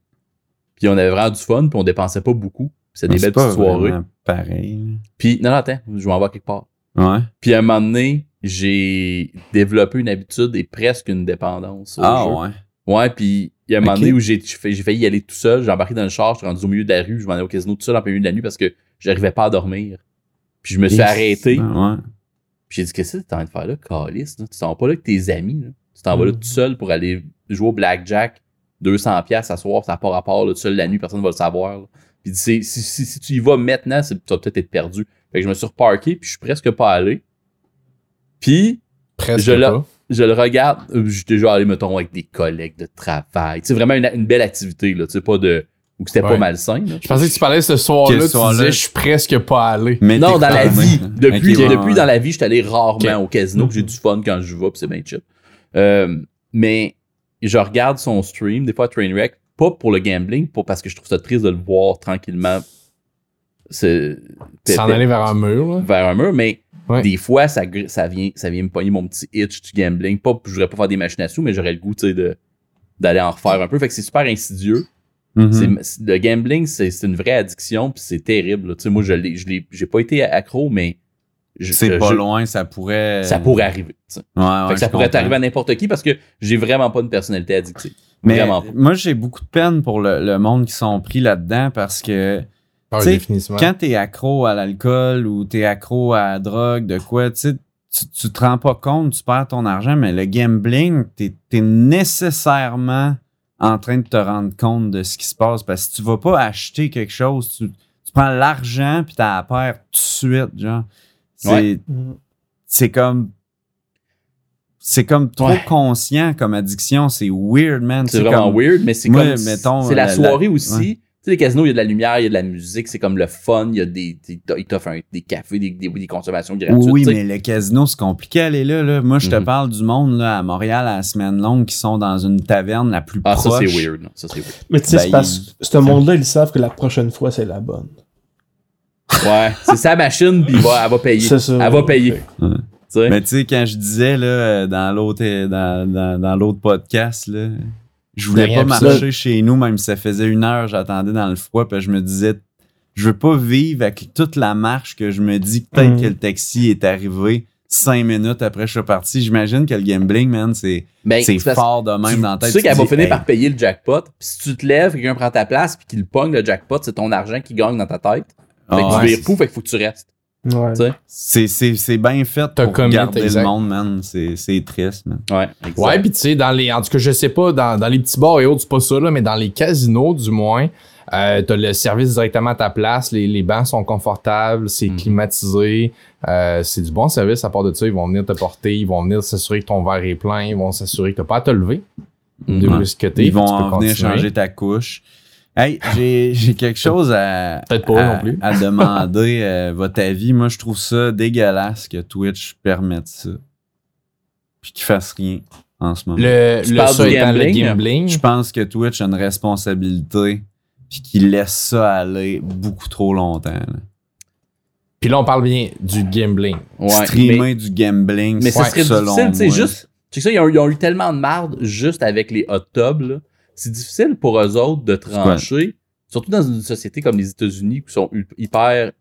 Puis on avait vraiment du fun, puis on dépensait pas beaucoup. C'était des belles petites soirées. pareil. Puis non, non, attends, je vais en voir quelque part. Ouais. Puis à un moment donné, j'ai développé une habitude et presque une dépendance. Ah jeu. ouais. Ouais, puis il y a un moment donné où j'ai failli y aller tout seul. J'ai embarqué dans le char, je suis rendu au milieu de la rue, je m'en allais au casino tout seul en plein milieu de la nuit parce que j'arrivais pas à dormir. Puis je me suis arrêté. Ouais. Puis j'ai dit, qu'est-ce que t'es en train de faire là, Calis? là? Tu t'en vas pas là avec tes amis. Là. Tu t'en vas là Mm. tout seul pour aller jouer au blackjack, 200$ piastres à soir, ça n'a pas rapport, là, tout seul la nuit, personne ne va le savoir. là. Puis si, si, si tu y vas maintenant, tu vas peut-être être perdu. Fait que je me suis reparké, puis je suis presque pas allé. Puis Presque Je je le regarde, euh, j'étais déjà allé, mettons, avec des collègues de travail. C'est vraiment une, une belle activité, là, tu sais, pas de... ou que c'était pas malsain. là. Je pensais que tu parlais ce soir-là, tu soir-là? disais, je suis presque pas allé. Mais Non, dans la vie. Depuis, depuis ouais. dans la vie, je suis allé rarement au casino, puis j'ai du fun quand je vais, puis c'est bien chill. Euh, mais je regarde son stream, des fois Trainwreck, pas pour le gambling, pas parce que je trouve ça triste de le voir tranquillement se- S'en aller vers un mur, là. vers un mur, mais Ouais. des fois, ça, ça, vient, ça vient me pogner mon petit itch du gambling. Pas, je voudrais pas faire des machines à sous, mais j'aurais le goût, d'aller en refaire un peu. Fait que c'est super insidieux. Mhm. C'est- le gambling, c'est, une vraie addiction, puis c'est terrible. là. Moi, je l'ai, j'ai pas été accro, mais C'est pas je- loin, ça pourrait. Ça pourrait arriver. Ouais, ouais, Fait que ça pourrait arriver à n'importe qui parce que j'ai vraiment pas une personnalité addictive. Mais Vraiment pas. moi, j'ai beaucoup de peine pour le, le monde qui sont pris là-dedans parce que Tu sais, définitivement. quand t'es accro à l'alcool ou t'es accro à la drogue, de quoi, tu sais, tu, te rends pas compte, tu perds ton argent, mais le gambling, t'es es nécessairement en train de te rendre compte de ce qui se passe parce que tu vas pas acheter quelque chose, tu, tu prends l'argent puis t'as à perdre tout de suite, genre. C'est Ouais. Mm. comme c'est comme trop Ouais. conscient comme addiction. C'est weird, man. C'est vraiment comme- weird, mais c'est comme. mettons, c'est la, la- soirée la- aussi. ouais. Tu sais, les casinos, il y a de la lumière, il y a de la musique, c'est comme le fun, il y a des. des- Ils t'offrent des cafés, des, des, des consommations gratuites. Oui, mais le casino, c'est compliqué à aller là, là. Moi, je te Mhm. parle du monde là, à Montréal à la semaine longue qui sont dans une taverne la plus Ah, ça, proche. c'est weird. là. Ça, c'est weird. Mais tu sais, Ben, c'est parce que ce monde-là, ils savent que la prochaine fois, c'est la bonne. Ouais, c'est sa machine, puis il va- elle va payer. C'est ça. Elle va payer. Ouais. Tu sais? Mais tu sais, quand je disais là, dans l'autre dans, dans, dans l'autre podcast, là, je voulais pas marcher chez nous, même si ça faisait une heure, j'attendais dans le froid, puis je me disais, je veux pas vivre avec toute la marche que je me dis peut-être Mm. que le taxi est arrivé cinq minutes après je suis parti. J'imagine que le gambling, man, c'est Ben, fort de même tu, dans la tête. tu sais qu'elle va finir hey, par payer le jackpot. Puis si tu te lèves, quelqu'un prend ta place, puis qu'il pogne le jackpot, c'est ton argent qui gagne dans ta tête. Fait que ah, tu ouais, vires fou, fait qu'il faut que tu restes. Ouais. C'est c'est c'est bien fait T'as pour commit, garder exact. le monde, man. C'est c'est triste, man. Ouais, exact. Ouais, puis tu sais, dans les. En tout cas, je sais pas, dans, dans les petits bars et autres, c'est pas ça, là, mais dans les casinos, du moins, euh, t'as le service directement à ta place, les, les bancs sont confortables, c'est Mhm. climatisé, euh, c'est du bon service à part de ça. Ils vont venir te porter, ils vont venir s'assurer que ton verre est plein, ils vont s'assurer que t'as pas à te lever. Mhm. De ce côté, Ils vont venir continuer. changer ta couche. Hey, j'ai j'ai quelque chose à, Peut-être pas à, non plus. à demander euh, votre avis. Moi, je trouve ça dégueulasse que Twitch permette ça. Puis qu'il fasse rien en ce moment. Le, Tu le le gambling? gambling. Je pense que Twitch a une responsabilité puis qu'il laisse ça aller beaucoup trop longtemps. là. Puis là, on parle bien du gambling. Ouais, Streamer mais- du gambling, Mais ça c'est serait selon difficile, moi. juste. Tu sais, ça, ils ont, ils ont eu tellement de marde juste avec les hot tubs, là. C'est difficile pour eux autres de trancher, surtout dans une société comme les États-Unis qui sont hyper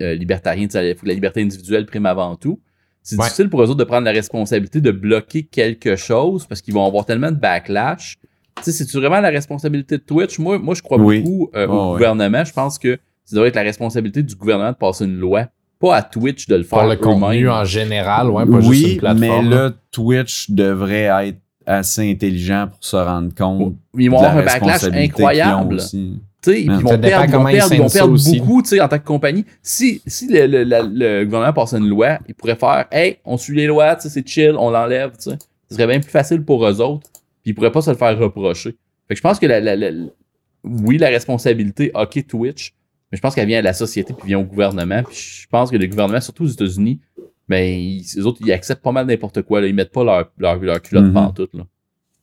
euh, libertariens, la liberté individuelle prime avant tout. C'est Ouais. difficile pour eux autres de prendre la responsabilité de bloquer quelque chose parce qu'ils vont avoir tellement de backlash. Tu sais, c'est-tu vraiment la responsabilité de Twitch? Moi, moi je crois Oui. beaucoup euh, Oh, au ouais. gouvernement. Je pense que ça devrait être la responsabilité du gouvernement de passer une loi, pas à Twitch de le faire Pour le contenu en général, ouais, pas juste oui, une plateforme. mais là, Twitch devrait être assez intelligent pour se rendre compte Ils vont de la avoir un backlash incroyable. ils vont perdre, ils vont perdre, ils vont perdre beaucoup, en tant que compagnie. Si, si le, le- la- le gouvernement passait une loi, ils pourraient faire, hey, on suit les lois, c'est chill, on l'enlève. Ce serait bien plus facile pour eux autres, puis ils pourraient pas se le faire reprocher. Fait que je pense que la, la- la- la- oui, la responsabilité, ok, Twitch, mais je pense qu'elle vient à la société puis vient au gouvernement. Puis je pense que le gouvernement, surtout aux États-Unis, ben, ils, les autres, ils acceptent pas mal n'importe quoi, là. Ils mettent pas leur, leur, leur culotte Mhm. pantoute, là.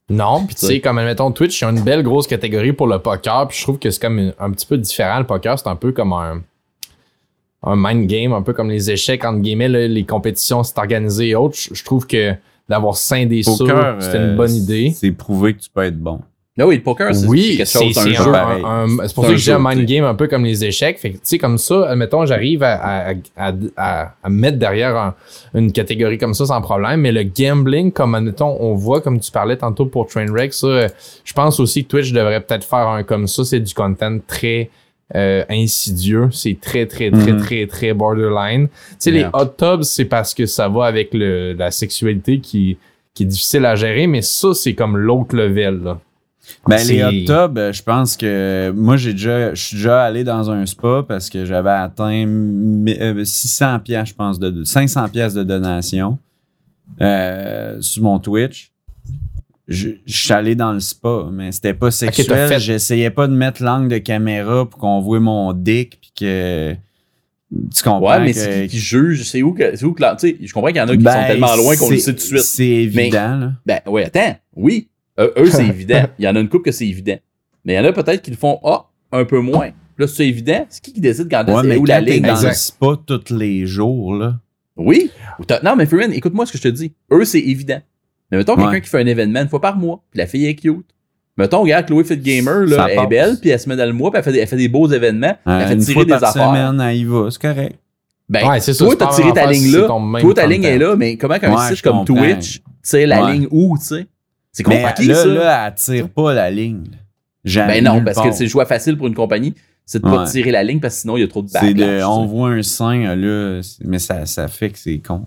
Non, puis tu sais, comme admettons Twitch, il y a une belle grosse catégorie pour le poker, puis je trouve que c'est comme une- un petit peu différent. Le poker, c'est un peu comme un, un mind game, un peu comme les échecs, entre guillemets, là, les compétitions, c'est organisé et autres. Je je trouve que d'avoir scindé ça, c'était euh, une bonne idée. C'est prouvé que tu peux être bon. Ah oui, le poker, c'est Oui, quelque c'est chose, c'est un c'est jeu. un- pareil. un- c'est pour ça que j'ai un mind game un peu comme les échecs. Fait que, tu sais, comme ça, admettons, j'arrive à, à, à, à, à me mettre derrière un- une catégorie comme ça sans problème. Mais le gambling, comme admettons, on voit, comme tu parlais tantôt pour Trainwreck, ça, je pense aussi que Twitch devrait peut-être faire un comme ça. C'est du content très euh, insidieux. C'est très, très, très, Mhm. très, très borderline. Tu sais, Yeah. les hot tubs, c'est parce que ça va avec le, la sexualité qui, qui est difficile à gérer, mais ça, c'est comme l'autre level, là. Ben, les hot tubs, euh, je pense que moi, j'ai déjà, je suis déjà allé dans un spa parce que j'avais atteint mi- euh, 600 pièces, je pense, de, 500 pièces de donation euh, sur mon Twitch. Je, je suis allé dans le spa, mais c'était pas sexuel. J'essayais pas de mettre l'angle de caméra pour qu'on voit mon dick puis que tu comprends Ouais, mais c'est qui juge, c'est où que, c'est où que, tu sais, je comprends qu'il y en a qui Ben, sont tellement loin qu'on le sait tout de suite. C'est évident, là. Ben, ouais, attends, oui, Euh, eux, c'est évident. Il y en a une couple que c'est évident. Mais il y en a peut-être qui le font, ah, un peu moins. Là, c'est évident. C'est qui qui décide quand Ouais, mais où quand la ligne? dans Exact. le spa tous les jours, là. Oui. Non, mais Freeman, écoute-moi ce que je te dis. Eux, c'est évident. Mais mettons quelqu'un qui fait un événement une fois par mois, puis la fille est cute. Mettons, regarde, Chloé Fit Gamer, là, elle est belle, puis elle se met dans le mois, puis elle fait des, elle fait des beaux événements, Euh, elle fait une tirer fois des par affaires. semaine, elle y va, c'est correct. Ben, Ouais, c'est toi, t'as pas tiré ta ligne là. Toi, ta ligne est là, mais comment qu'un Ouais, site comme. Twitch tire la Ouais. ligne où, tu sais? C'est Mais compliqué, là, ça. là, elle tire pas la ligne. Jamais. ben non, parce que c'est le choix facile pour une compagnie, c'est de pas Ouais. tirer la ligne parce que sinon il y a trop de C'est backlash. on voit un sein, là, mais ça, ça fait que c'est con.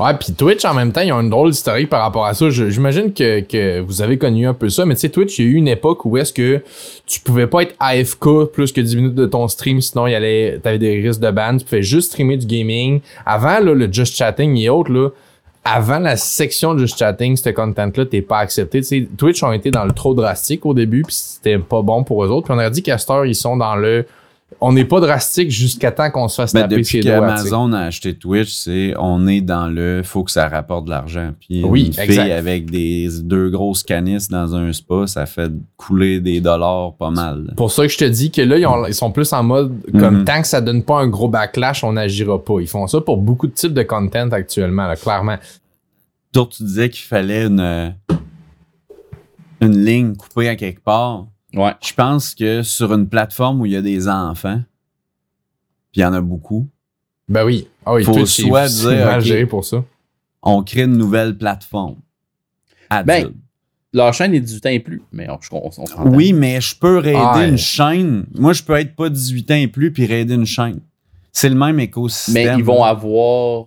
Ouais, puis Twitch, en même temps, ils ont une drôle d'historique par rapport à ça. J'imagine que, que vous avez connu un peu ça, mais tu sais, Twitch, il y a eu une époque où est-ce que tu pouvais pas être AFK plus que 10 minutes de ton stream, sinon il y allait, t'avais des risques de ban. Tu pouvais juste streamer du gaming. Avant, là, le just chatting et autres, là, avant la section de juste chatting, ce content-là, t'es pas accepté. Tu sais, Twitch ont été dans le trop drastique au début, puis c'était pas bon pour eux autres. Puis on a dit qu'à ils sont dans le on n'est pas drastique jusqu'à temps qu'on se fasse Mais taper depuis ses doigts. qu'Amazon a acheté Twitch, c'est on est dans le faut que ça rapporte de l'argent. Puis Oui, une fille exact. avec des deux grosses canisses dans un spa, ça fait couler des dollars pas mal. Pour ça que je te dis que là, ils, ont- ils sont plus en mode comme Mhm. tant que ça donne pas un gros backlash, on n'agira pas. Ils font ça pour beaucoup de types de content actuellement, là, clairement. Toi, tu disais qu'il fallait une, une ligne coupée à quelque part. Ouais. Je pense que sur une plateforme où il y a des enfants, puis il y en a beaucoup, Ben oui. Ah oui, Faut Twitch, soit dire, mal ok. géré pour ça. on crée une nouvelle plateforme. Adulte. Ben, Leur chaîne est 18 ans et plus, mais on, je- on, oui, mais je peux raider Ah, ouais. une chaîne. Moi, je peux être pas 18 ans et plus puis raider une chaîne. C'est le même écosystème. Mais ils vont avoir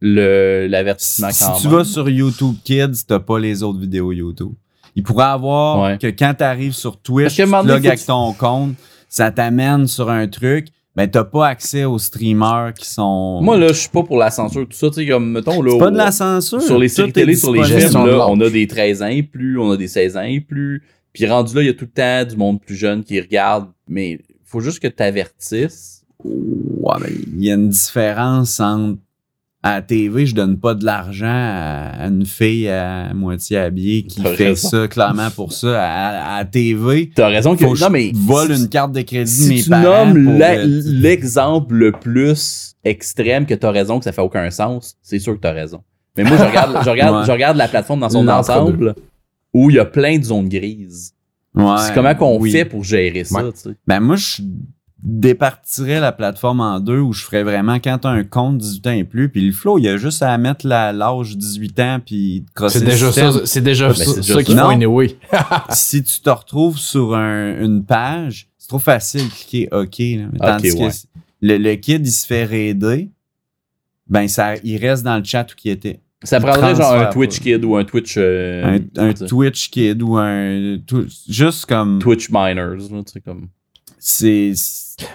le l'avertissement Si quand tu même. vas sur YouTube Kids, t'as pas les autres vidéos YouTube. Il pourrait avoir Ouais. que quand t'arrives sur Parce Twitch, tu te avec ton compte, ça t'amène sur un truc, ben t'as pas accès aux streamers qui sont... Moi, là, je suis pas pour la censure, tout ça. Tu sais, comme, mettons, là. c'est pas de la censure. Sur les séries télé, sur les films, là, on a des 13 ans et plus, on a des 16 ans et plus. Puis rendu là, il y a tout le temps du monde plus jeune qui regarde. Mais faut juste que tu avertisses. Ouais, mais il y a une différence entre à la TV, je donne pas de l'argent à, une fille à moitié habillée qui fait raison. ça clairement pour ça. À, à la TV, T'as raison que. faut non, mais. vole une carte de crédit Si mes tu parents. nommes l'exemple le plus extrême que t'as raison que ça fait aucun sens, c'est sûr que t'as raison. Mais moi, je regarde, je regarde, Ouais. je regarde la plateforme dans son ensemble où il y a plein de zones grises. ouais, C'est comment qu'on oui. fait pour gérer ça, Ouais. tu sais? Ben moi, je départirais la plateforme en deux où je ferais vraiment quand t'as un compte 18 ans et plus, puis le flow, il y a juste à mettre la- l'âge 18 ans puis crosser C'est déjà système. ça, c'est déjà Ben, ça, c'est déjà ça ça. font Non. anyway. si tu te retrouves sur un- une page, c'est trop facile de cliquer OK. là. Mais Tandis que ouais. le, le kid, il se fait raider, ben ça, il reste dans le chat où il était. Ça prendrait genre un Twitch. Kid ou un Twitch. euh, un Twitch kid ou un... tw- Juste comme... Twitch Miners, là, tu sais, comme. C'est...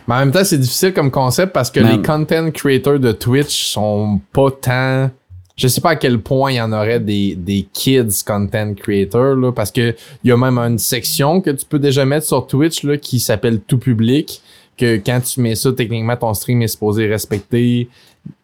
Mais en même temps, c'est difficile comme concept parce que les content creators de Twitch sont pas tant. Je sais pas à quel point il y en aurait des, des kids content creators, là, parce que il y a même une section que tu peux déjà mettre sur Twitch là, qui s'appelle tout public. Que quand tu mets ça, techniquement, ton stream est supposé respecter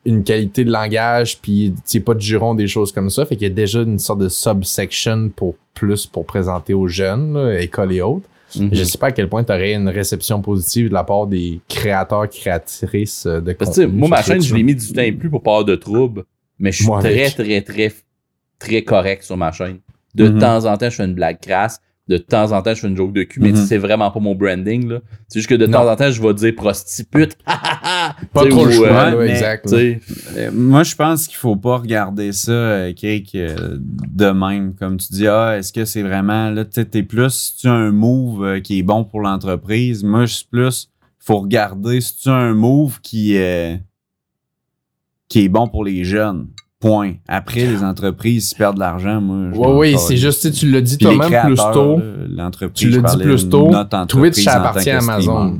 une qualité de langage, puis c'est pas de juron, des choses comme ça. Fait qu'il y a déjà une sorte de subsection pour plus pour présenter aux jeunes, là, école et autres. Mhm. Je sais pas à quel point tu aurais une réception positive de la part des créateurs, créatrices euh, de Parce contenu moi, ma chaîne, je l'ai mis 18 ans et plus pour pas avoir de troubles. Mais je suis Moi très, avec. très, très, très correct sur ma chaîne. De Mhm. temps en temps, je fais une blague crasse. De temps en temps, je fais une joke de cul. Mais Mhm. c'est vraiment pas mon branding, là. C'est juste que de Non. temps en temps, je vais dire prostitute. Pas trop le choix, euh, exact. Sais, Euh, moi, je pense qu'il faut pas regarder ça, euh, Kik, euh, de même. Comme tu dis, ah, est-ce que c'est vraiment, là, tu sais, t'es plus, si tu as un move euh, qui est bon pour l'entreprise, moi, je suis plus, faut regarder si tu as un move qui, euh, qui est bon pour les jeunes? Point. Après, les entreprises, perdent de l'argent, moi. oui, calisse. c'est juste, tu l'as dit toi-même plus tôt. l'entreprise, Tu l'as dit plus tôt, Twitch, ça appartient à Amazon.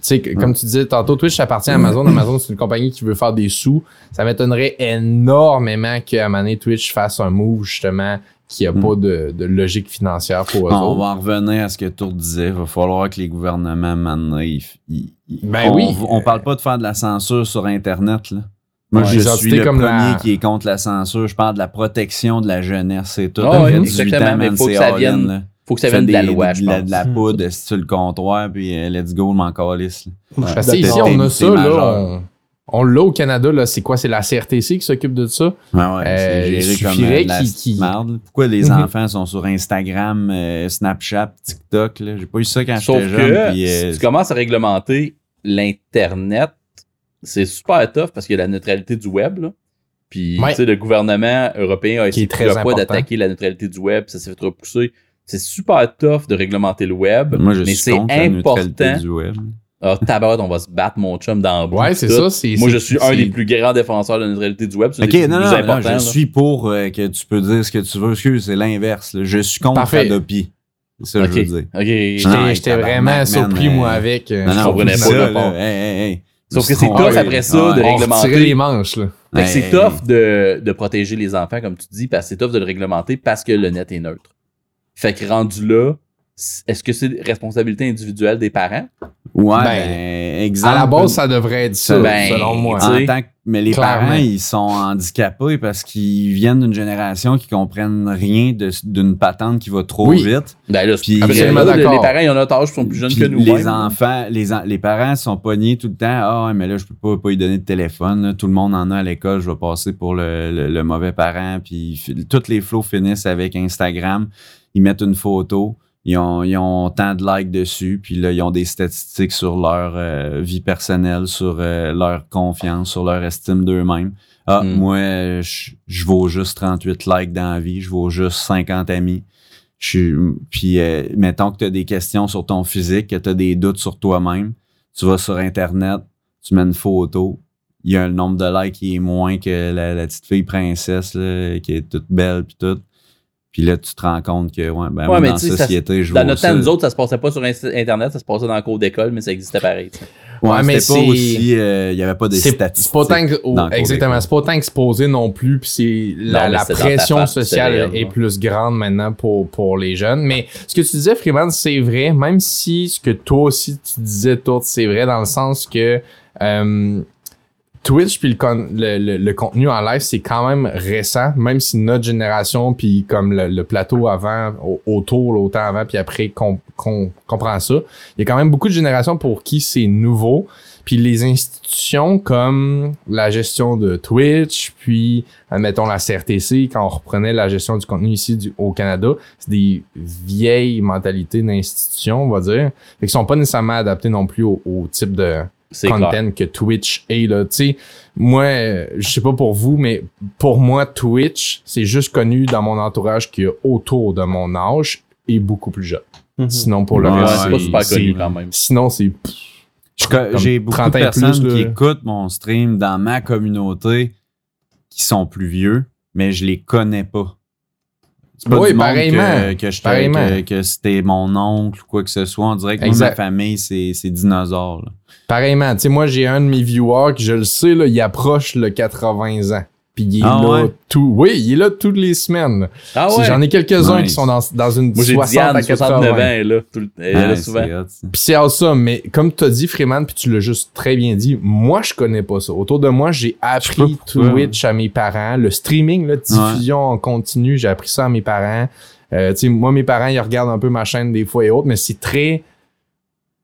Tu sais, comme tu disais tantôt, Twitch appartient à Amazon. Amazon, c'est une compagnie qui veut faire des sous. Ça m'étonnerait énormément qu'à un moment donné, Twitch fasse un move, justement, qui a Mm. pas de, de logique financière pour eux On autres. va en revenir à ce que Tour disait. Il va falloir que les gouvernements, maintenant, ils, ils- ils- Ben on, oui. On parle pas de faire de la censure sur Internet, là. Moi, Ouais, je suis le comme premier la- qui est contre la censure. Je parle de la protection de la jeunesse. C'est tout. Ah Après exactement, mais man, faut que ça vienne- là. faut que ça vienne de la loi, je la- pense. De la poudre esti, sur le comptoir, puis euh, let's go, m'en calisse. Parce que ici, on a ça, là. On, l'a au Canada, là. C'est quoi? C'est la CRTC qui s'occupe de ça? Ouais, ouais, Euh, c'est il géré comme euh, la merde. Pourquoi les Mhm. enfants sont sur Instagram, euh, Snapchat, TikTok, là? J'ai pas eu ça quand Sauf j'étais que jeune. puis, euh, si tu commences à réglementer l'Internet, c'est super tough parce qu'il y a la neutralité du web. Là. Puis Ouais. tu sais, le gouvernement européen a essayé très plusieurs fois d'attaquer la neutralité du web, ça s'est fait repousser. C'est super tough de réglementer le web, Moi, je mais suis c'est contre la neutralité important. du web. Ah, on va se battre, mon chum, dans le bout, Ouais, c'est ça. c'est- Moi, je suis un c'est- des plus grands défenseurs de la neutralité du web. Ok, non, non, non, je là. suis pour euh, que tu peux dire ce que tu veux. Excuse, c'est l'inverse. là. Je suis contre Parfait. Adopi. C'est ça que Ok, je veux dire. ok. J'étais Non, j'étais tabarnak, vraiment surpris, euh, moi, avec. euh, Non, je non, comprenais pas ça, le là. rapport. Hey, hey, hey. Sauf que c'est tough après ça ouais. de réglementer. les manches, là. Fait que c'est Hey. tough de, de protéger les enfants, comme tu dis, parce que c'est tough de le réglementer parce que le net est neutre. Fait que rendu là, est-ce que c'est responsabilité individuelle des parents? Ouais, Ben, ben, exemple. À la base, ça devrait être ça, Ben, selon moi. tu en sais. tant que- mais les Clairement. parents, ils sont handicapés parce qu'ils viennent d'une génération qui comprennent rien de- d'une patente qui va trop Oui. vite. Ben là, Puis- Absolument là, d'accord. Les parents, ils ont notre âge, ils sont plus jeunes Puis que nous. les même. enfants, les, en- les parents sont pognés tout le temps. Ah, ouais, mais là, je peux pas, pas lui donner de téléphone. là. Tout le monde en a à l'école. Je vais passer pour le, le- le mauvais parent. Puis toutes les flots finissent avec Instagram. Ils mettent une photo. Ils ont, ils ont tant de likes dessus. Puis là, ils ont des statistiques sur leur euh, vie personnelle, sur euh, leur confiance, sur leur estime d'eux-mêmes. Ah, Mm. moi, je, je vaux juste 38 likes dans la vie. Je vaux juste 50 amis. Je puis, euh, mettons que tu as des questions sur ton physique, que tu as des doutes sur toi-même. Tu vas sur Internet, tu mets une photo. Il y a un nombre de likes qui est moins que la, la petite fille princesse là, qui est toute belle puis tout. Puis là, tu te rends compte que ouais, ben, mais dans la sais, ça- société, je Dans notre ça. temps, nous autres, ça se passait pas sur Internet, ça se passait dans le cours d'école, mais ça existait pareil. tu sais. Ouais, Ouais, mais c'était pas c'est- aussi. euh, Il y avait pas des C'est statistiques. c'est pas tant que- oh, exactement, c'est pas tant exposé non plus, puis c'est la, c'est pression face, c'est sociale réel, est ouais. plus grande maintenant pour, pour les jeunes. Mais ce que tu disais, Freeman, c'est vrai, même si ce que toi aussi tu disais, toi, c'est vrai dans le sens que euh, Twitch puis le, con- le, le- le contenu en live, c'est quand même récent, même si notre génération puis comme le, plateau avant, au- autour, autant avant puis après qu'on qu'on comprend ça, il y a quand même beaucoup de générations pour qui c'est nouveau. Puis les institutions comme la gestion de Twitch, puis admettons la CRTC, quand on reprenait la gestion du contenu ici du- au Canada, c'est des vieilles mentalités d'institutions, on va dire. Fait qu'ils sont pas nécessairement adaptés non plus au, au type de content clair. que Twitch est là. Tu sais, moi, je sais pas pour vous, mais pour moi, Twitch, c'est juste connu dans mon entourage qui est autour de mon âge et beaucoup plus jeune. Mhm. Sinon, pour le Ouais, reste, c'est pas c'est- super connu c'est- quand même. Sinon, c'est J'ai beaucoup 30 de personnes plus, qui écoutent mon stream dans ma communauté qui sont plus vieux, mais je les connais pas. C'est pas Oui, du monde pareillement. que, que, je- Pareillement. que, que c'était mon oncle ou quoi que ce soit. On dirait que moi, ma famille, c'est c'est dinosaures. là. Pareillement, tu sais, moi, j'ai un de mes viewers qui, je le sais, là, il approche le 80 ans. Puis il est Ah là ouais? tout. Oui, il est là toutes les semaines. Ah ouais? J'en ai quelques-uns Nice. qui sont dans, dans une Moi, j'ai 60 Diane, à 69 ans, 80. elle est là, tout le- elle est là souvent. c'est hot, ça. Puis c'est awesome, mais comme tu as dit, Freeman, puis tu l'as juste très bien dit, moi, je connais pas ça. Autour de moi, j'ai appris. Twitch à mes parents. Le streaming, la diffusion en continu, j'ai appris ça à mes parents. Euh, tu sais, moi, mes parents, ils regardent un peu ma chaîne des fois et autres, mais c'est très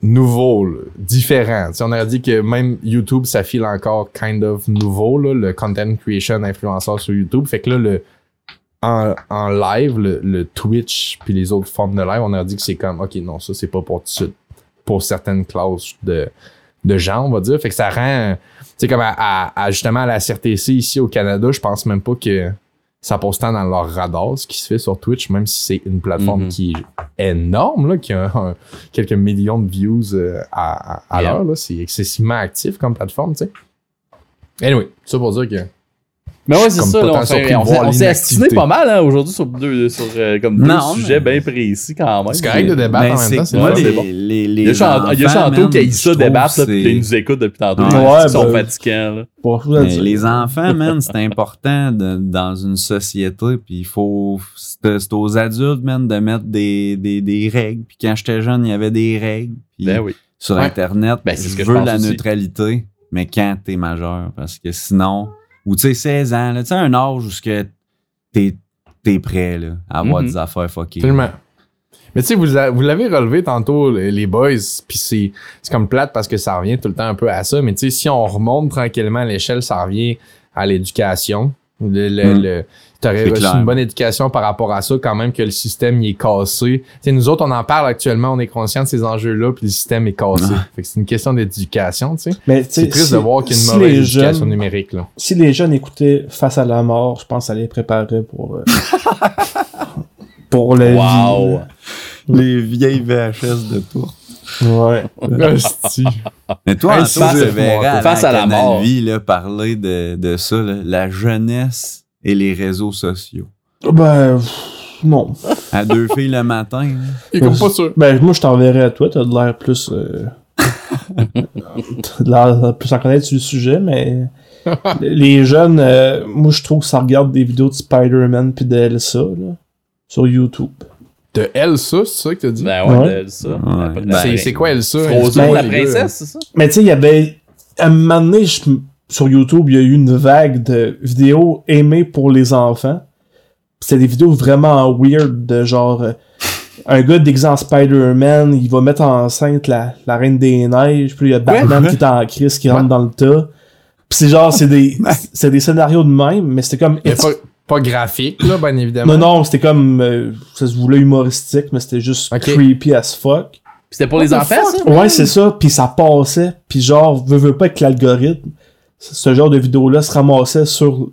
nouveau, là, différent. Tu sais, on aurait dit que même YouTube, ça file encore kind of nouveau, là, le content creation influenceur sur YouTube. Fait que là, le, en, en live, le, le Twitch puis les autres formes de live, on a dit que c'est comme, OK, non, ça, c'est pas pour tout pour certaines classes de, de gens, on va dire. Fait que ça rend, tu sais, comme à, à- à- justement à la CRTC ici au Canada, je pense même pas que ça passe tant dans leur radar ce qui se fait sur Twitch, même si c'est une plateforme Mhm. qui est énorme, là, qui a un- quelques millions de views euh, à, à, à Yeah. l'heure. C'est excessivement actif comme plateforme, tu sais. Anyway, ça pour dire que. Mais ouais, c'est ça. là, on s'est- on on l'inactivité. pas mal hein, aujourd'hui sur, deux, sur euh, comme deux Non, sujets mais- bien précis quand même. C'est correct de débattre Ben, en même c'est temps, c'est les, bon. les, les Il y a Chan- il y a enfants, Chanto man, qui a eu ça débattre, là, puis il nous écoute depuis tantôt. Ouais, ils sont ben- fatigants. Là. Les enfants, man, c'est important de- dans une société, puis il faut. C'est aux adultes, man, de mettre des, des, des règles. Puis quand j'étais jeune, il y avait des règles. Puis Ben oui. sur Ouais. Internet, Ben, c'est ce je que je veux la neutralité, mais quand t'es majeur, parce que sinon. Ou tu sais, 16 ans, tu sais, un âge où t'es es prêt là, à avoir Mhm. des affaires fuckées. Mais tu sais, vous, vous l'avez relevé tantôt, les boys, puis c'est c'est comme plate parce que ça revient tout le temps un peu à ça, mais tu sais, si on remonte tranquillement à l'échelle, ça revient à l'éducation. Le, le, Mm. le- T'aurais reçu clair. une bonne éducation par rapport à ça, quand même que le système il est cassé. Tu sais, nous autres, on en parle actuellement, on est conscient de ces enjeux-là, puis le système est cassé. Ah. Fait que c'est une question d'éducation, tu sais. C'est triste si- de voir qu'il y a une si mauvaise éducation jeunes- numérique, là. Si les jeunes écoutaient Face à la mort, je pense que ça les préparerait pour. euh, pour la Wow. Les vieilles VHS de tour. vie. Ouais. Mais toi, Hey, Anto, face- à face à la mort. Vie, là, parler de, de ça, là, la jeunesse et les réseaux sociaux? Ben, pff, non. À deux filles le matin. comme pas sûr. Ben, moi, je t'enverrai à toi, t'as de l'air plus. euh, t'as l'air plus en connaître sur le sujet, mais les jeunes, euh, moi je trouve que ça regarde des vidéos de Spider-Man puis de Elsa là, sur YouTube. De Elsa, c'est ça que t'as dit? Ben ouais, Ouais. de. Ouais. Ben, c'est, c'est quoi Elsa? Frozen, Ben, la princesse, c'est ça? Mais tu sais, il y avait. À un moment donné, je- sur YouTube, il y a eu une vague de vidéos aimées pour les enfants. C'était des vidéos vraiment weird, de genre. euh, un gars déguisé en Spider-Man, il va mettre enceinte la, la Reine des Neiges, puis il y a Batman qui est en crise, qui rentre dans le tas. Puis c'est genre, c'est des, c'est des scénarios de même, mais c'était comme. Mais pas, pas graphique, là, bien évidemment. Non, non, c'était comme. euh, ça se voulait humoristique, mais c'était juste creepy as fuck. Puis c'était pour les enfants, ça? Ouais, c'est ça. Puis ça passait. Puis genre, veux, veux pas avec l'algorithme, ce genre de vidéo-là se ramassait sur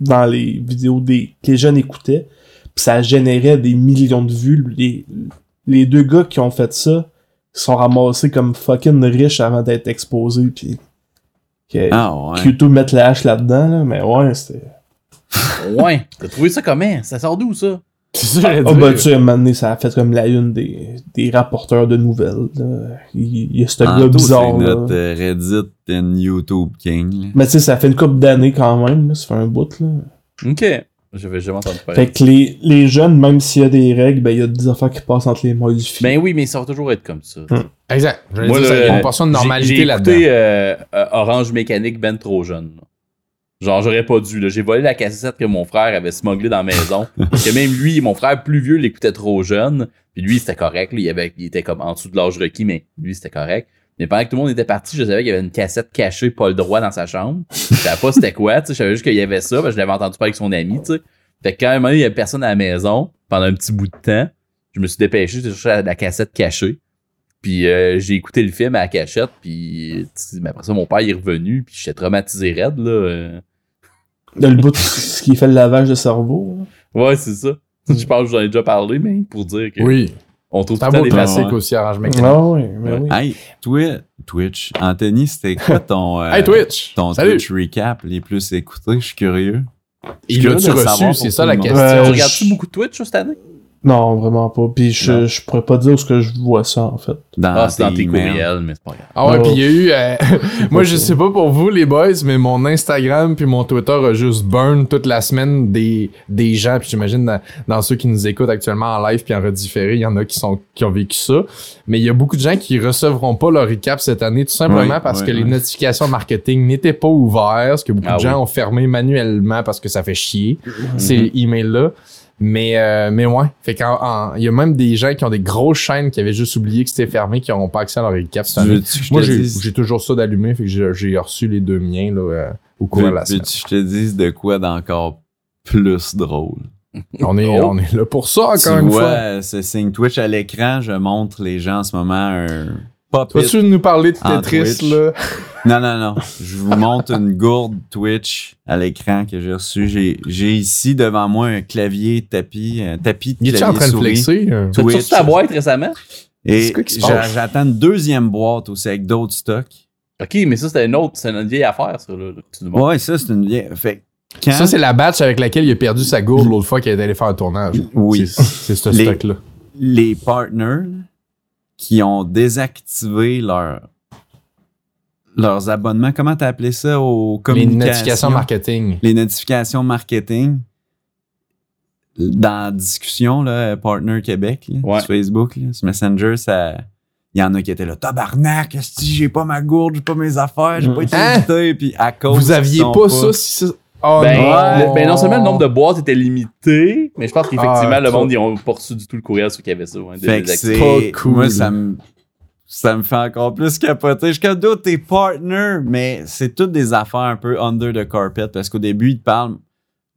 dans les vidéos des, que les jeunes écoutaient. Puis ça générait des millions de vues. Les, les deux gars qui ont fait ça ils sont ramassés comme fucking riches avant d'être exposés. Puis que Ah ouais. YouTube mette la hache là-dedans. Là, mais ouais, c'était... Ouais. T'as trouvé ça comment? Ça sort d'où, ça? C'est Ah bah tu sais, à un moment donné, ça a fait comme la une des, des rapporteurs de nouvelles. là. Il, il y a ce gars bizarre. c'est là. notre euh, Reddit and YouTube King. là. Mais tu sais, ça fait une couple d'années quand même, là, ça fait un bout, là. Ok. J'avais jamais entendu parler. Fait que les, les jeunes, même s'il y a des règles, ben il y a des affaires qui passent entre les mailles du fil. Ben oui, mais ça va toujours être comme ça. Exact. J'allais Moi, dire, ça, il y a une portion de j'ai- normalité J'ai là-dedans. écouté euh, euh, Orange Mécanique ben trop jeune. Genre, j'aurais pas dû. J'ai volé la cassette que mon frère avait smugglée dans la maison. que même lui, mon frère plus vieux, l'écoutait trop jeune. Puis lui, c'était correct. là. Il, avait, il était comme en dessous de l'âge requis, mais lui, c'était correct. Mais pendant que tout le monde était parti, je savais qu'il y avait une cassette cachée, pas le droit dans sa chambre. Je savais pas c'était quoi, tu sais. Je savais juste qu'il y avait ça, parce que je l'avais entendu parler avec son ami, tu sais. Fait que quand donné, il y avait personne à la maison, pendant un petit bout de temps, je me suis dépêché, j'ai cherché la, la cassette cachée. Puis euh, j'ai écouté le film à la cachette, puis mais après ça, mon père est revenu, puis j'étais traumatisé raide, là. euh. Dans le bout de ce qui fait le lavage de cerveau. là. Ouais, c'est ça. Je pense que j'en ai déjà parlé, mais pour dire que Oui. on trouve tout des classique façons. aussi, Orange Mécanique. Ah ouais, mais Ouais. oui. Hey, Twi- Twitch. Anthony, c'était quoi ton, euh, Hey Twitch! ton Salut! Twitch recap les plus écoutés? Je suis curieux. Il l'a-tu reçu? C'est ça la question. Tu regardes-tu beaucoup de Twitch cette année? Non, vraiment pas. Puis je, je pourrais pas dire où ce que je vois ça, en fait. Dans Ah, c'est dans tes emails. courriels, mais c'est pas grave. Ah ouais, Oh. puis il y a eu... euh, moi, je sais pas pour vous, les boys, mais mon Instagram puis mon Twitter a juste burn toute la semaine des, des gens. Puis j'imagine dans, dans ceux qui nous écoutent actuellement en live puis en redifféré, il y en a qui, sont, qui ont vécu ça. Mais il y a beaucoup de gens qui recevront pas leur recap cette année, tout simplement Oui, parce oui, que les notifications marketing n'étaient pas ouvertes, parce que beaucoup Ah de gens ont fermé manuellement parce que ça fait chier, ces emails-là. Mais, euh, mais ouais. Fait qu'en, en- il y a même des gens qui ont des grosses chaînes qui avaient juste oublié que c'était fermé, qui n'ont pas accès à leur cette Tu année. je Moi, j'ai, toujours ça d'allumé, fait que j'ai, j'ai reçu les deux miens là, euh, au cours de la semaine. que je te dise de quoi d'encore plus drôle? On est, Oh. on est là pour ça, encore tu une vois fois. ce signe Twitch à l'écran, je montre les gens en ce moment un pop Vas-tu nous parler de Tetris, là? Non, non, non. Je vous montre une gourde Twitch à l'écran que j'ai reçu. J'ai, j'ai ici devant moi un clavier tapis, un tapis de Il est-tu clavier en train de souris. flexer? euh? T'as-tu Twitch. reçu ta boîte récemment? Et C'est quoi qui se j'a- passe? j'attends une deuxième boîte aussi avec d'autres stocks. Ok, mais ça, c'était une autre, c'est une vieille affaire, ça, là. tu. Ouais, ça, c'est une vieille. Fait que quand- Ça, c'est la batch avec laquelle il a perdu sa gourde l'autre fois qu'il est allé faire un tournage. Oui. C'est, ce Les- stock-là. les partners qui ont désactivé leur, leurs abonnements, comment t'as appelé ça aux Les notifications marketing. Les notifications marketing. Dans la discussion, là, Partner Québec, là, Ouais. sur Facebook, là, sur Messenger, ça. Il y en a qui étaient là, tabarnak, si j'ai pas ma gourde, j'ai pas mes affaires, j'ai pas été Hein? invité, puis à cause. Vous aviez sont pas, ça si ça. Oh Ben, non! le- ben, non seulement le nombre de boîtes était limité, mais je pense qu'effectivement, Ah, le monde, ils ont pas reçu du tout le courriel sur qui avait ça. Fait désactiver. c'est. Pas cool. Moi, ça me. Ça me fait encore plus capoter. Je suis comme d'autres, tes partners, mais c'est toutes des affaires un peu under the carpet parce qu'au début, ils te parlent,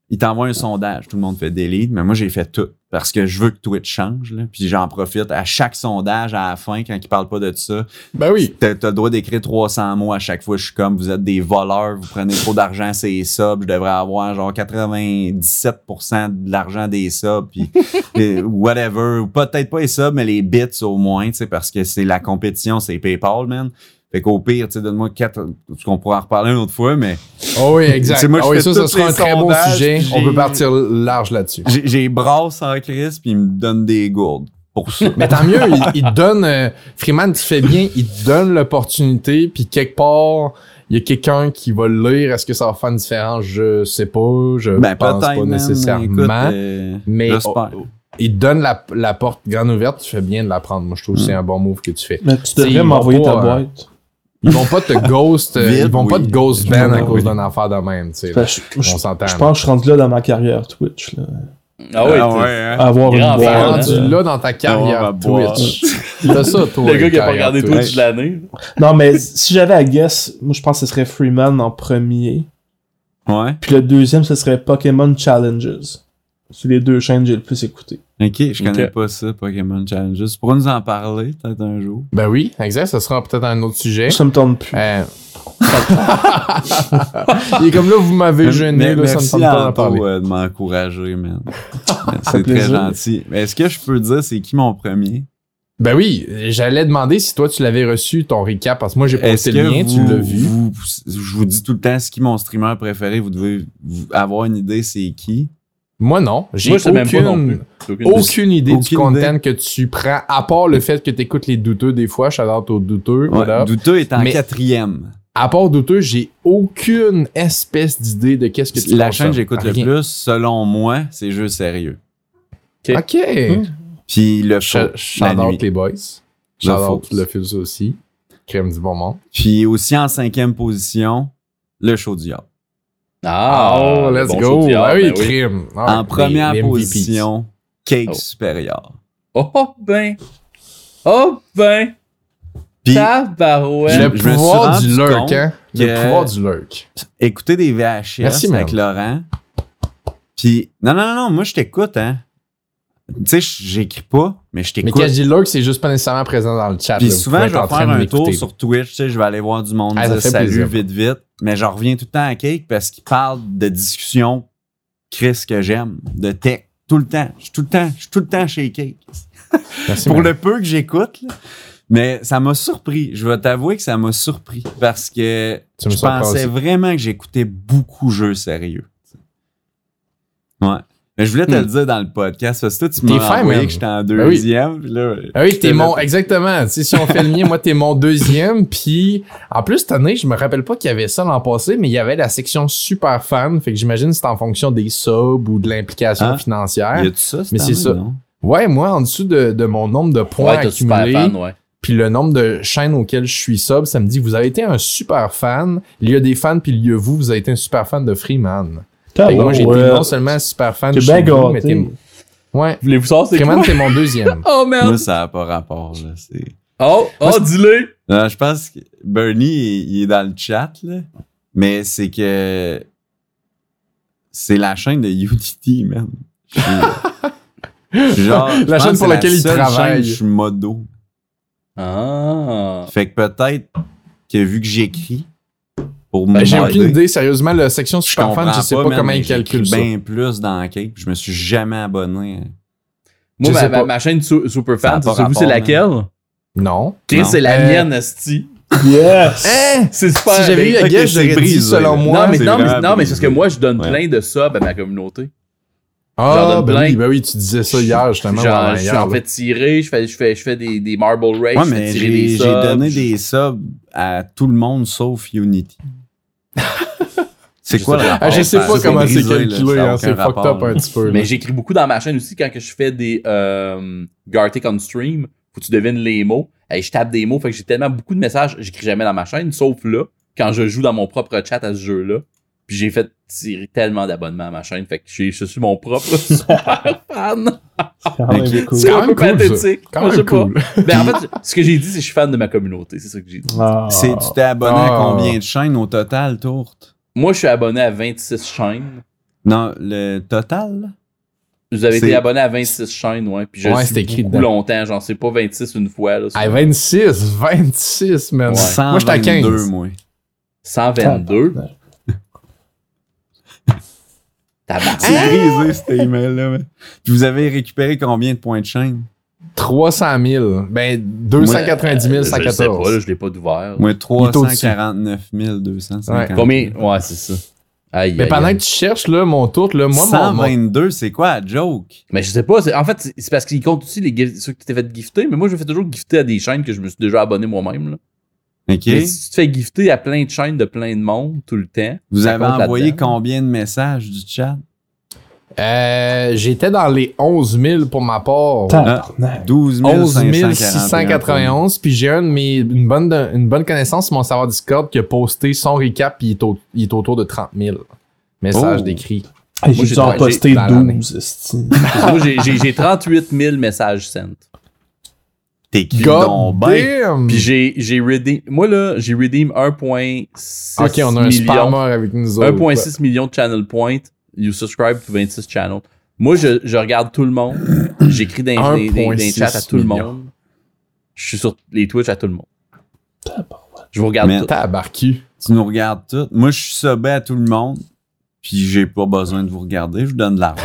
ils t'envoient un sondage. Tout le monde fait delete, mais moi, j'ai fait tout parce que je veux que Twitch change. Là. Puis j'en profite à chaque sondage à la fin quand ils parlent pas de ça. Ben oui. T'as le droit d'écrire 300 mots à chaque fois. Je suis comme, vous êtes des voleurs, vous prenez trop d'argent, c'est subs. Je devrais avoir genre 97% de l'argent des subs, puis whatever. Peut-être pas les subs, mais les bits au moins, tu sais, parce que c'est la compétition, c'est PayPal, man. Fait qu'au pire, tu sais, donne-moi quatre, qu'on pourra en reparler une autre fois, mais Oh oui, exact. Moi, je Ah oui, fais ça, ça sera un très bon sondages, sujet. On peut partir large là-dessus. j'ai- j'ai brasse en crise, puis ils me donnent des gourdes. pour ça. Mais tant mieux, il, il te donne. euh, Freeman, tu fais bien, il te donne l'opportunité, puis quelque part, il y a quelqu'un qui va le lire. Est-ce que ça va faire une différence? Je sais pas. Je Ben, pense pas nécessairement. écoute, euh, mais j'espère. oh, il te donne la, la porte grande ouverte, tu fais bien de la prendre. Moi, je trouve que c'est un bon move que tu fais. Mais tu devrais m'envoyer ta euh, boîte. Ils vont pas te ghost, euh, Vite, ils vont pas te ghost ban à Oui. cause d'un affaire de même, tu sais. Que je, je- On s'entend. je pense que je suis rendu là dans ma carrière Twitch. Là. Ah ouais, Ah t'es- ouais, hein? Avoir Grand une fan, boîte. rendu euh, là dans ta carrière va boire. Twitch. T'as ça, toi. Le gars qui a pas carrière regardé Twitch. Twitch de l'année. Non, mais si j'avais à guess, moi je pense que ce serait Freeman en premier. Ouais. Puis le deuxième, ce serait Pokémon Challenges. C'est les deux chaînes que j'ai le plus écouté. Ok, je connais pas ça, Pokémon Challenges. Tu pourras nous en parler peut-être un jour. Ben oui, exact, ça sera peut-être un autre sujet. Ça me tente plus. Euh, Il est comme là, vous m'avez gêné, là, ça me merci tente pas d'en Anto, parler. euh, de m'encourager, man. c'est très plaisir. gentil. Mais est-ce que je peux dire c'est qui mon premier? Ben oui, j'allais demander si toi tu l'avais reçu ton recap parce que moi j'ai que le lien, vous, tu l'as vu. vous- je vous dis tout le temps c'est qui mon streamer préféré, vous devez avoir une idée c'est qui? Moi non, j'ai aucune, idée. aucune du content idée. que tu prends, à part le fait que tu écoutes les douteux des fois, shout out aux douteux, Ouais, voilà. Douteux est en Mais- quatrième. À part douteux, j'ai aucune espèce d'idée de qu'est-ce que tu La chaîne que j'écoute le plus, selon moi, c'est jeux sérieux. Ok. Puis le Shout show, shout les boys. Shout le fils aussi. Crème du bon monde. Puis aussi en cinquième position, le show du diable. Ah, oh, le let's bon go. Ah oui, ben oui. crime. Ah, en première les position, Cake Oh. Supérieur. Oh ben. Oh ben. Puis Tabarouette. Le pouvoir du lurk, hein? Le pouvoir du lurk. écouter des VHS Merci, avec. Laurent. Puis non, non, non, non, moi je t'écoute, hein. Tu sais, j'écris pas, mais je Mais t'écoute. quand je dis lurk, c'est juste pas nécessairement présent dans le chat. Puis là. Souvent, je vais faire un tour sur Twitch, tu sais, je vais aller voir du monde Ah, dire salut plaisir. vite, vite. Mais je reviens tout le temps à Cake parce qu'il parle de discussions Chris que j'aime, de tech, tout le temps. Je suis tout le temps, je suis tout le temps chez Cake. Merci, Pour man. le peu que j'écoute. Mais ça m'a surpris. Je vais t'avouer que ça m'a surpris parce que Tu je pensais vraiment que j'écoutais beaucoup de jeux sérieux. Ouais. Mais je voulais te Hmm. le dire dans le podcast parce que toi, tu T'es m'as envoyé que j'étais en Ben oui. deuxième. puis là, Ah oui, j'étais t'es mon. Exactement. Tu sais, si on fait le mien, moi, t'es mon deuxième. Puis, en plus, cette année, je me rappelle pas qu'il y avait ça l'an passé, mais il y avait la section super fan. Fait que j'imagine que c'est en fonction des subs ou de l'implication Ah. financière. Y a-tu ça? Mais c'est ça. non? Ouais, moi, en dessous de, de mon nombre de points Ouais, accumulés, fan, ouais. puis le nombre de chaînes auxquelles je suis sub, ça me dit vous avez été un super fan. Il y a des fans, puis il y a vous, vous avez été un super fan de Freeman. Fait que moi, j'ai été ouais. non seulement super fan T'es chez bien vous, mais t'es... Ouais. Voulez-vous savoir c'est Freeman, quoi? t'es mon deuxième. Oh merde. Moi, ça n'a pas rapport. Là. C'est- Oh, Moi, oh, c'est- dis-le. Non, je pense que Bernie, il, il est dans le chat, là. Mais c'est que c'est la chaîne de UTT, man. Genre, La chaîne pour c'est laquelle il seule travaille. Je suis modo. Ah. Fait que peut-être que vu que j'écris pour Ben, j'ai aucune idée, sérieusement, la section je super fan, je sais pas, comment ils calculent ça. bien plus dans Cake. Je me suis jamais abonné. Moi, ma, ma, ma chaîne su- vous, c'est laquelle? Non. Chris, c'est la Euh, mienne, Esti. Yes! Hein? C'est super. Si j'avais eu la c'est j'aurais dit brisé, selon moi. non, mais, c'est non, mais, non, mais c'est parce que moi, je donne Ouais. plein de subs à ma communauté. Ah, ben oui, ben oui, tu disais ça hier, justement. Genre, ouais, je hier, suis en fait tirer, je fais, je fais, je fais des, des Marble Race, Ouais, je fais tirer j'ai des j'ai subs. donné des subs à tout le monde sauf Unity. C'est quoi rapport? Ah, je sais Ça, pas comment c'est calculé, hein, c'est fucked up un petit peu. Mais j'écris beaucoup dans ma chaîne aussi quand que je fais des euh, Gartic on stream. Faut que tu devines les mots. Hey, je tape des mots, fait que j'ai tellement beaucoup de messages, j'écris jamais dans ma chaîne, sauf là, quand je joue dans mon propre chat à ce jeu-là. Puis j'ai fait tirer tellement d'abonnements à ma chaîne, fait que j'ai- je suis mon propre super fan. C'est quand même Ok. cool. C'est quand un même cool, pathétique. Quand cool. Ben, en fait, ce que j'ai dit, c'est que je suis fan de ma communauté. C'est ça que j'ai dit. Ah. C'est- Tu t'es abonné à Ah. combien de chaînes au total, Tourte? Moi, je suis abonné à 26 chaînes. Non, le total? Vous avez C'est- été abonné à 26 chaînes, ouais. Puis je Ouais, suis c'est écrit beaucoup longtemps. J'en sais pas 26 une fois. Là, Ah, 26, 26, man. Ouais. Moi, j'étais à 15. 122, moi. 122. C'est brisé, cet email-là. Puis vous avez récupéré combien de points de chaîne? 300 000. Ben, 290 Euh, Je sais pas, là, 114. je l'ai pas d'ouvert. Moi, est au-dessus. 349 250. Combien? Ouais, c'est ça. Aïe, Mais aïe, pendant aïe. que tu cherches, là, mon tour, là, moi, mon- mon, 122, c'est quoi la joke? Mais je sais pas, en fait, c'est- parce qu'il compte aussi les ceux que tu t'es fait gifter, mais moi, je me fais toujours gifter à des chaînes que je me suis déjà abonné moi-même. Mais si tu te fais gifter à plein de chaînes de plein de monde tout le temps, Vous avez envoyé combien de messages du chat? Euh, j'étais dans les 11 000 pour ma part. Tabarnak. 12 11 541. 691. Puis j'ai un de mes, une bonne, une bonne connaissance sur mon serveur Discord qui a posté son recap puis il est, au- il est autour de 30 000 messages Oh. Moi, J'ai dû en j'ai- poster dans l'année. 12. esti. moi, j'ai- j'ai j'ai 38 000 messages sent. T'écris God donc ben? Puis j'ai j'ai redeem. Moi, là, j'ai redeem 1,6 Ok, on a un spammer avec nous autres. 1,6 million de channel points. You subscribe to 26 channels. Moi, je, je regarde tout le monde. J'écris dans, les chats à tout le monde. Je suis sur les Twitch à tout le monde. Je vous regarde Mais tout. Tu nous regardes tout. Moi, je suis sobé à tout le monde. Puis j'ai pas besoin de vous regarder. Je vous donne de l'argent.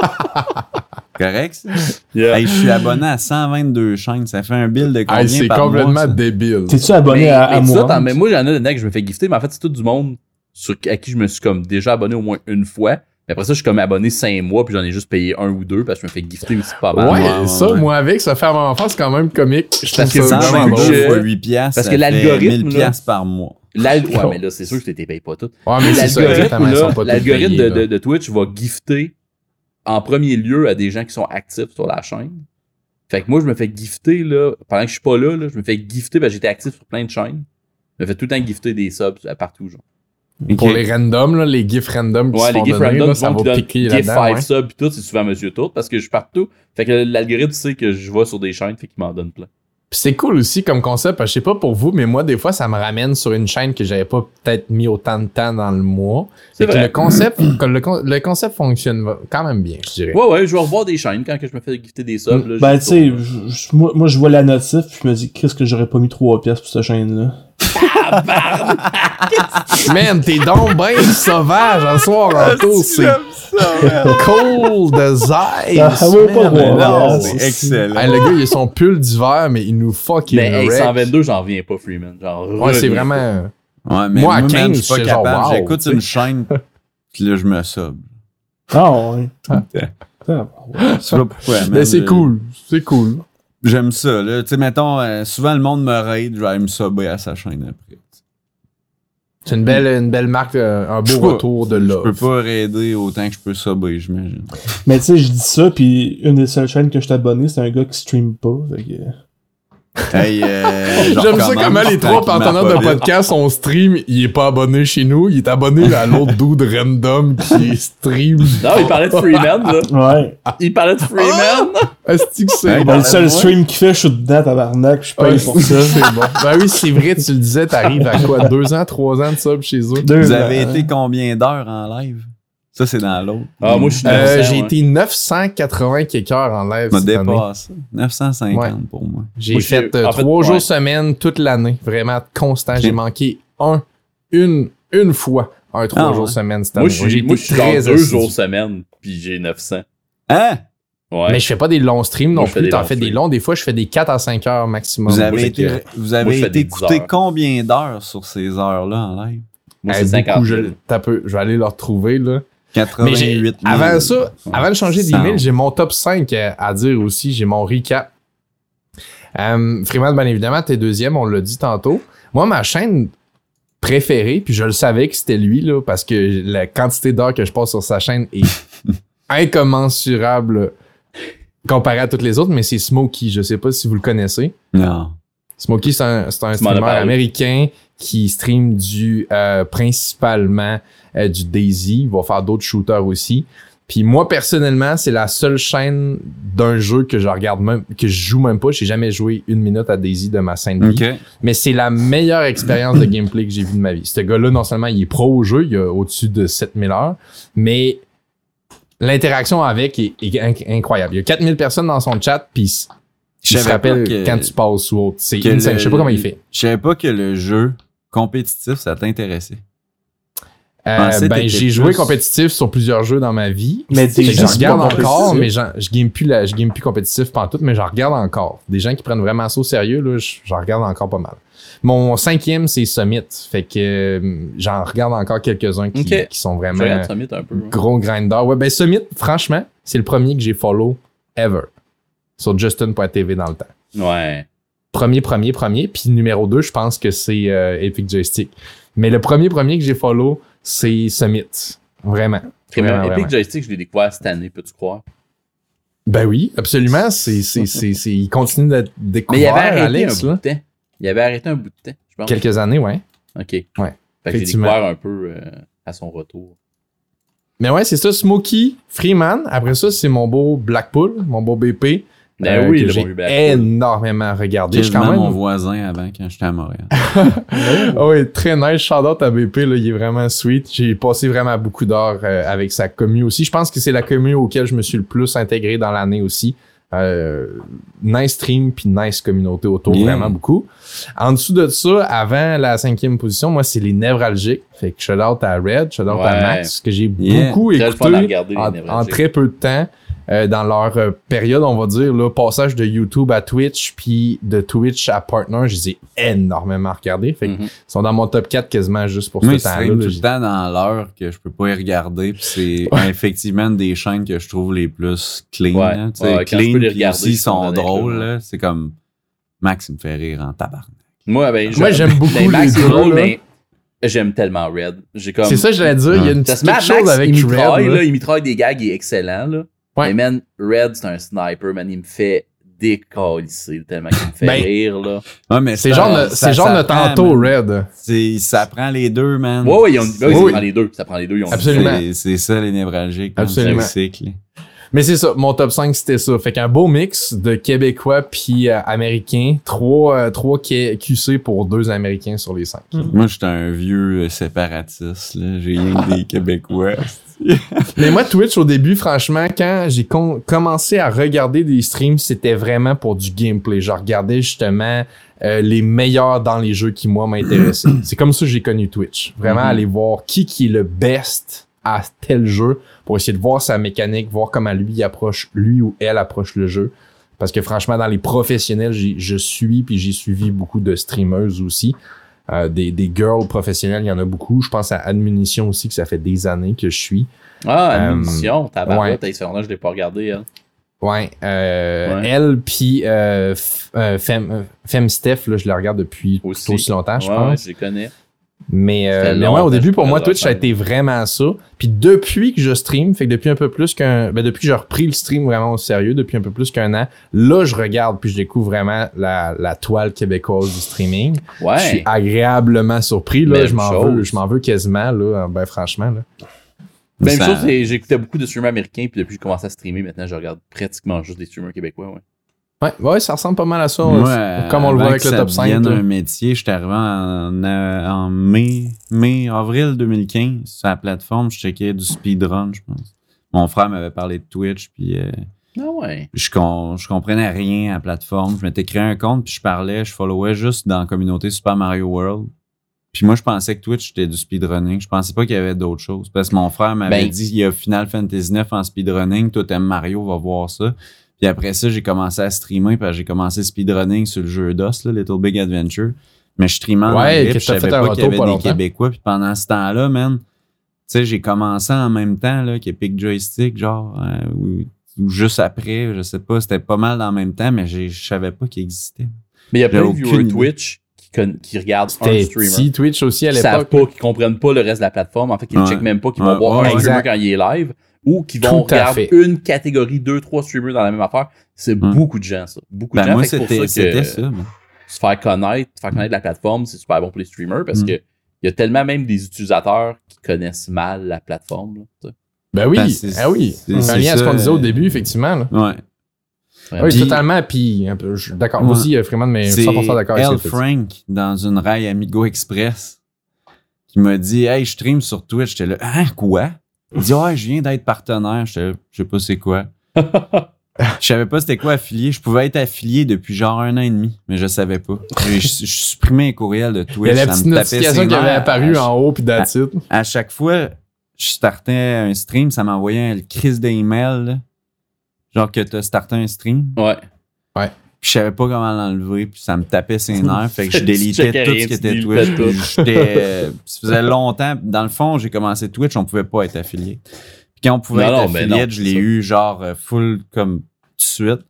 Correct, ça? Yeah. Hey, je suis abonné à 122 chaînes. Ça fait un bill de combien Hey, c'est complètement mois, débile. T'es-tu abonné mais, à, à mais ça, t'en- mais moi, j'en ai dedans que je me fais gifter, mais en fait, c'est tout du monde sur, à qui je me suis comme déjà abonné au moins une fois. Mais après ça, je suis comme abonné 5 mois, puis j'en ai juste payé un ou deux, parce que je me fais gifter aussi pas mal. Ouais, ouais, ça, ouais. moi avec, ça fait à mon enfance, c'est quand même comique. Je Parce que ça vraiment 122 je- drôle. fois 8 piastres, parce que l'algorithme, 1000 là- piastres par mois. Ouais, mais là, c'est sûr que tu t'es payé pas tout. Ouais, mais c'est ça, L'algorithme, l'algorithme de, de, de Twitch va gifter en premier lieu à des gens qui sont actifs sur la chaîne. Fait que moi, je me fais gifter, là, pendant que je suis pas là, là je me fais gifter, parce que j'étais actif sur plein de chaînes. Je me fais tout le temps gifter des subs à partout, genre. Pour les randoms, là, les gifs randoms qui Ouais, les gifs donner, random, là, du ça va donne piquer gif là-dedans. 5 ouais. subs pis tout, c'est souvent Monsieur Tout, parce que je suis partout. Fait que l'algorithme sait que je vais sur des chaînes, fait qu'il m'en donne plein. Puis c'est cool aussi comme concept, parce que je sais pas pour vous, mais moi, des fois, ça me ramène sur une chaîne que j'avais pas peut-être mis autant de temps dans le mois. C'est que le concept, que le, con- le concept fonctionne quand même bien, je dirais. Ouais, ouais, je vais revoir des chaînes quand que je me fais gifter des subs. Là, Ben, je tu sais, moi, moi, je vois la notif, puis je me dis, qu'est-ce que j'aurais pas mis 3 pièces pour cette chaîne-là? Man, t'es donc ben sauvage en soir en tour, c'est c'est c'est- excellent. Hey, le gars, il a son pull d'hiver, mais il nous fucking Mais hey, wreck. 122, j'en reviens pas, Freeman. Genre, Ouais, c'est vraiment... Ouais, mais Moi, à moi, man, 15, je suis pas capable. wow, J'écoute une chaîne, puis là, je me sobe. Ah, ouais. Ah, ouais. C'est cool, c'est cool. J'aime ça, là. Tu sais, mettons, euh, souvent, le monde me raid, je vais me sober à sa chaîne après. C'est une belle, une belle marque, euh, un Je beau retour de Je love. peux pas raider autant que je peux sober, j'imagine. Mais tu sais, je dis ça, puis une des seules chaînes que je t'ai abonné, c'est un gars qui stream pas. Fait que... Hey, euh, J'aime ça comment les trois partenaires pas de podcast on stream, il est pas abonné chez nous, il est abonné à l'autre dude random qui stream. Non, il parlait de Freeman, là. Ouais. Il parlait de Freeman. Est-ce que c'est Hey, bon? Le seul stream qu'il fait, je suis dedans, tabarnak, je suis Ouais, pour ça. C'est bon. Ben oui, c'est vrai, tu le disais, t'arrives à quoi? Deux ans, trois ans de sub chez eux? Deux Vous ans. avez été combien d'heures en live? Ça, c'est dans l'autre. Ah, moi, je suis Euh, 900, j'ai ouais. été 980 quelques heures en live année. dépasse. 950 Ouais. pour moi. J'ai Moi, euh, fait, trois ouais. jours semaine toute l'année, vraiment constant. J'ai manqué un, une, une fois un trois Ah, jours ouais. semaine cette Moi, année. suis, été moi, je suis dans deux assidu. jours semaine, puis j'ai 900. Hein? Ouais. Mais je fais pas des longs streams non Moi, plus. des T'en longs fais des longs. Des fois, je fais des 4 à 5 heures maximum. Vous moi, avez j'ai été, que- vous moi, avez je fais été des 10 écouté heures. combien d'heures sur ces heures-là en live? Moi, Eh, c'est 50 beaucoup, je, 000. t'as peu, je vais aller le retrouver, là. Mais 88 j'ai, 000. avant ça, avant de changer 100. d'email, j'ai mon top 5 à, à dire aussi. J'ai mon recap. Euh, Freeman, bien évidemment, t'es deuxième, on l'a dit tantôt. Moi, ma chaîne préférée, puis je le savais que c'était lui, là, parce que la quantité d'heures que je passe sur sa chaîne est incommensurable comparé à toutes les autres, mais c'est Smokey. Je sais pas si vous le connaissez. Non. Smokey, c'est un, c'est un streamer américain qui stream du euh, principalement euh, du Daisy. Il va faire d'autres shooters aussi. Puis moi, personnellement, c'est la seule chaîne d'un jeu que je regarde même, que je joue même pas. J'ai jamais joué une minute à Daisy de ma scène vie. OK. Mais c'est la meilleure expérience de gameplay que j'ai vue de ma vie. Ce gars-là, non seulement il est pro au jeu, il a au-dessus de 7000 heures, mais l'interaction avec est, est inc- incroyable. Il y a 4000 personnes dans son chat, puis Je se savais rappelle que- quand tu passes ou autre. C'est Je sais pas comment il fait. Je savais pas que le jeu compétitif, ça t'intéressait. Euh, ben, j'ai joué compétitif sur plusieurs jeux dans ma vie. Mais des gens je regarde encore, mais j'en- je game plus la, je game plus compétitif tout, mais j'en regarde encore. Des gens qui prennent vraiment ça au sérieux, là, je- j'en regarde encore pas mal. Mon cinquième, c'est Summit. Fait que euh, j'en regarde encore quelques-uns qui, sont Je vraiment regarde Summit un peu. gros grinders. Ouais, ben Summit, franchement, c'est le premier que j'ai follow ever. Sur Justin.tv dans le temps. Ouais. Premier, premier, premier. Puis numéro 2, je pense que c'est euh, Epic Joystick. Mais le premier, premier que j'ai follow, c'est Summit. Vraiment. Très bien. Vraiment, Epic. Joystick, je l'ai découvert cette année, peux-tu croire? Ben oui, absolument. C'est, c'est, c'est, c'est- il continue d'être Mais il avait arrêté Alex, un bout de temps. Il avait arrêté un bout de temps, je pense. Quelques années, ouais. Ok. Fait Ouais, que j'ai découvert un peu euh, à son retour. Mais ouais, c'est ça, Smokey, Freeman. Après ça, c'est mon beau Blackpool, mon beau BP. Ben euh, oui, le j'ai énormément regardé. Je suis Quasiment quand même... mon voisin avant quand j'étais à Montréal. Ah oui, très nice. Shout out à BP, là, il est vraiment sweet. J'ai passé vraiment beaucoup d'heures euh, avec sa commu aussi. Je pense que c'est la commu auquel je me suis le plus intégré dans l'année aussi. Euh, nice stream puis nice communauté autour, Bien. vraiment beaucoup. En dessous de ça, avant la cinquième position, moi, c'est les névralgiques. Fait que shout out à Red, shout out à. Max, que j'ai Yeah. beaucoup écouté en très peu de temps. Euh, dans leur euh, période, on va dire, là, passage de YouTube à Twitch, puis de Twitch à Partner, je les ai énormément regardés. Fait que Mhm. ils sont dans mon top 4 quasiment juste pour Moi, ce temps-là. tout le temps dans l'heure que je peux pas y regarder. C'est effectivement une des chaînes que je trouve les plus clean. Ouais. Ouais, clean, peux les regarder, aussi, ils sont drôles. C'est comme Max, il me fait rire en tabarnak. Moi, ben, j'aime beaucoup ben, Max, les c'est deux, drôle, là. mais j'aime tellement Red. J'ai comme. C'est ça, je l'ai dire. Il y a une petite chose Max, avec il Red. mitraille, là. là, il mitraille des gags, il est excellent, là. Ouais. Mais man, Red, c'est un sniper, man, il me fait décalisser tellement qu'il me fait Ben, rire, là. Ouais, mais C'est genre, de- ça genre de tantôt. Red. C'est- Ça prend les deux, man. Ouais, ouais, ils ont, ben oui, Oui. ça prend les deux, ça prend les deux, ils ont Absolument. C'est- ça, les névralgiques. Absolument. C'est le cycle. Mais c'est ça, mon top 5, c'était ça. Fait qu'un beau mix de Québécois puis euh, Américains. Trois, euh, trois Q- QC pour deux Américains sur les cinq. Moi, j'étais un vieux séparatiste. J'ai rien que des Québécois. Mais moi, Twitch, au début, franchement, quand j'ai commencé à regarder des streams, c'était vraiment pour du gameplay. Je regardais justement euh, les meilleurs dans les jeux qui, moi, m'intéressaient. C'est comme ça que j'ai connu Twitch. Vraiment, Mhm. aller voir qui qui est le best à tel jeu pour essayer de voir sa mécanique, voir comment lui approche, lui ou elle approche le jeu. Parce que franchement, dans les professionnels, je suis puis j'ai suivi beaucoup de streameuses aussi. Euh, des, des girls professionnelles, il y en a beaucoup. Je pense à Admunition aussi, que ça fait des années que je suis. Ah, Euh, ouais. barre, t'as ça, je l'ai pas regardé, elle. Ouais, euh, Ouais. elle puis euh, F- Femme, euh, Femme Steph, là, je la regarde depuis Aussi. longtemps, je ouais, pense. je les connais. Mais, euh, mais ouais, au début, pour moi, Twitch, ça a été vraiment ça. Puis depuis que je stream, fait que depuis un peu plus qu'un... Ben depuis que j'ai repris le stream vraiment au sérieux, depuis un peu plus qu'un an, là, je regarde puis je découvre vraiment la, la toile québécoise du streaming. Ouais. Je suis agréablement surpris, là. Même Je m'en veux, je m'en veux quasiment, là. Ben franchement, là. Même Ça- chose, c'est- j'écoutais beaucoup de streamers américains, puis depuis que j'ai commencé à streamer, maintenant, je regarde pratiquement juste des streamers québécois, ouais. Ouais, ouais, ça ressemble pas mal à ça. Moi, comme on le voit avec le ça top 5. devienne là. un métier, j'étais arrivé en, euh, en mai, mai, avril 2015 sur la plateforme. Je checkais du speedrun, je pense. Mon frère m'avait parlé de Twitch, puis euh, Ah ouais. je, com- je comprenais rien à la plateforme. Je m'étais créé un compte, puis je parlais, je followais juste dans la communauté Super Mario World. Puis moi, je pensais que Twitch, c'était du speedrunning. Je pensais pas qu'il y avait d'autres choses. Parce que mon frère m'avait Ben- dit, il y a Final Fantasy 9 en speedrunning. Toi, t'aimes Mario, va voir ça. Puis après ça, j'ai commencé à streamer, parce que j'ai commencé speedrunning sur le jeu DOS, là, Little Big Adventure. Mais je streamais en Ouais, anglais, que puis je savais pas qu'il y avait des longtemps. Québécois. Puis pendant ce temps-là, man, tu sais, j'ai commencé en même temps, là, qu'Epic Joystick, genre, euh, ou, ou juste après, je sais pas, c'était pas mal le même temps, mais j'ai- je savais pas qu'il existait. Mais il y a plein de viewers. Twitch qui, regardent un streamer. petit Twitch aussi à qui savent l'époque. pas, qui comprennent pas le reste de la plateforme. En fait, qui ne Ouais. checkent même pas, qui Ouais, vont voir ouais, un streamer quand il est live, ou qui vont regarder une catégorie, deux, trois streamers dans la même affaire. C'est beaucoup de gens, ça. Beaucoup de Ben, gens. moi, Fait que pour c'était ça ça. mais- se faire connaître, faire connaître la plateforme, c'est super bon pour les streamers parce Mm. que il y a tellement même des utilisateurs qui connaissent mal la plateforme. là. Ben oui, Ben, c'est- ah oui. c'est- un lien à ce qu'on disait au euh, début, effectivement. Là. Ouais. Vraiment. Oui, totalement. Puis, je d'accord. Moi aussi, euh, Freeman, mais C'est 100% d'accord avec ça. Frank dans une rail Amigo Express qui m'a dit Hey, je stream sur Twitch. J'étais là, hein, quoi? Il dit Ouais, je viens d'être partenaire. J'étais là, je sais pas c'est quoi. Je savais pas c'était quoi affilié. Je pouvais être affilié depuis genre un an et demi, mais je savais pas. J'ai je je supprimais un courriel de Il y Twitch. a la petite notification qui avait apparu À- en haut, puis that's it. À chaque fois, je startais un stream, ça m'envoyait un crise d'email. Genre que t'as starté un stream. Ouais. Puis je savais pas comment l'enlever, puis ça me tapait ses nerfs. fait que je délitais tout ce qui était Twitch. j'étais- ça faisait longtemps. Dans le fond, j'ai commencé Twitch, on pouvait pas être affilié. Puis quand on pouvait Non, être non, affilié, non, je l'ai eu genre euh, full comme tout de suite.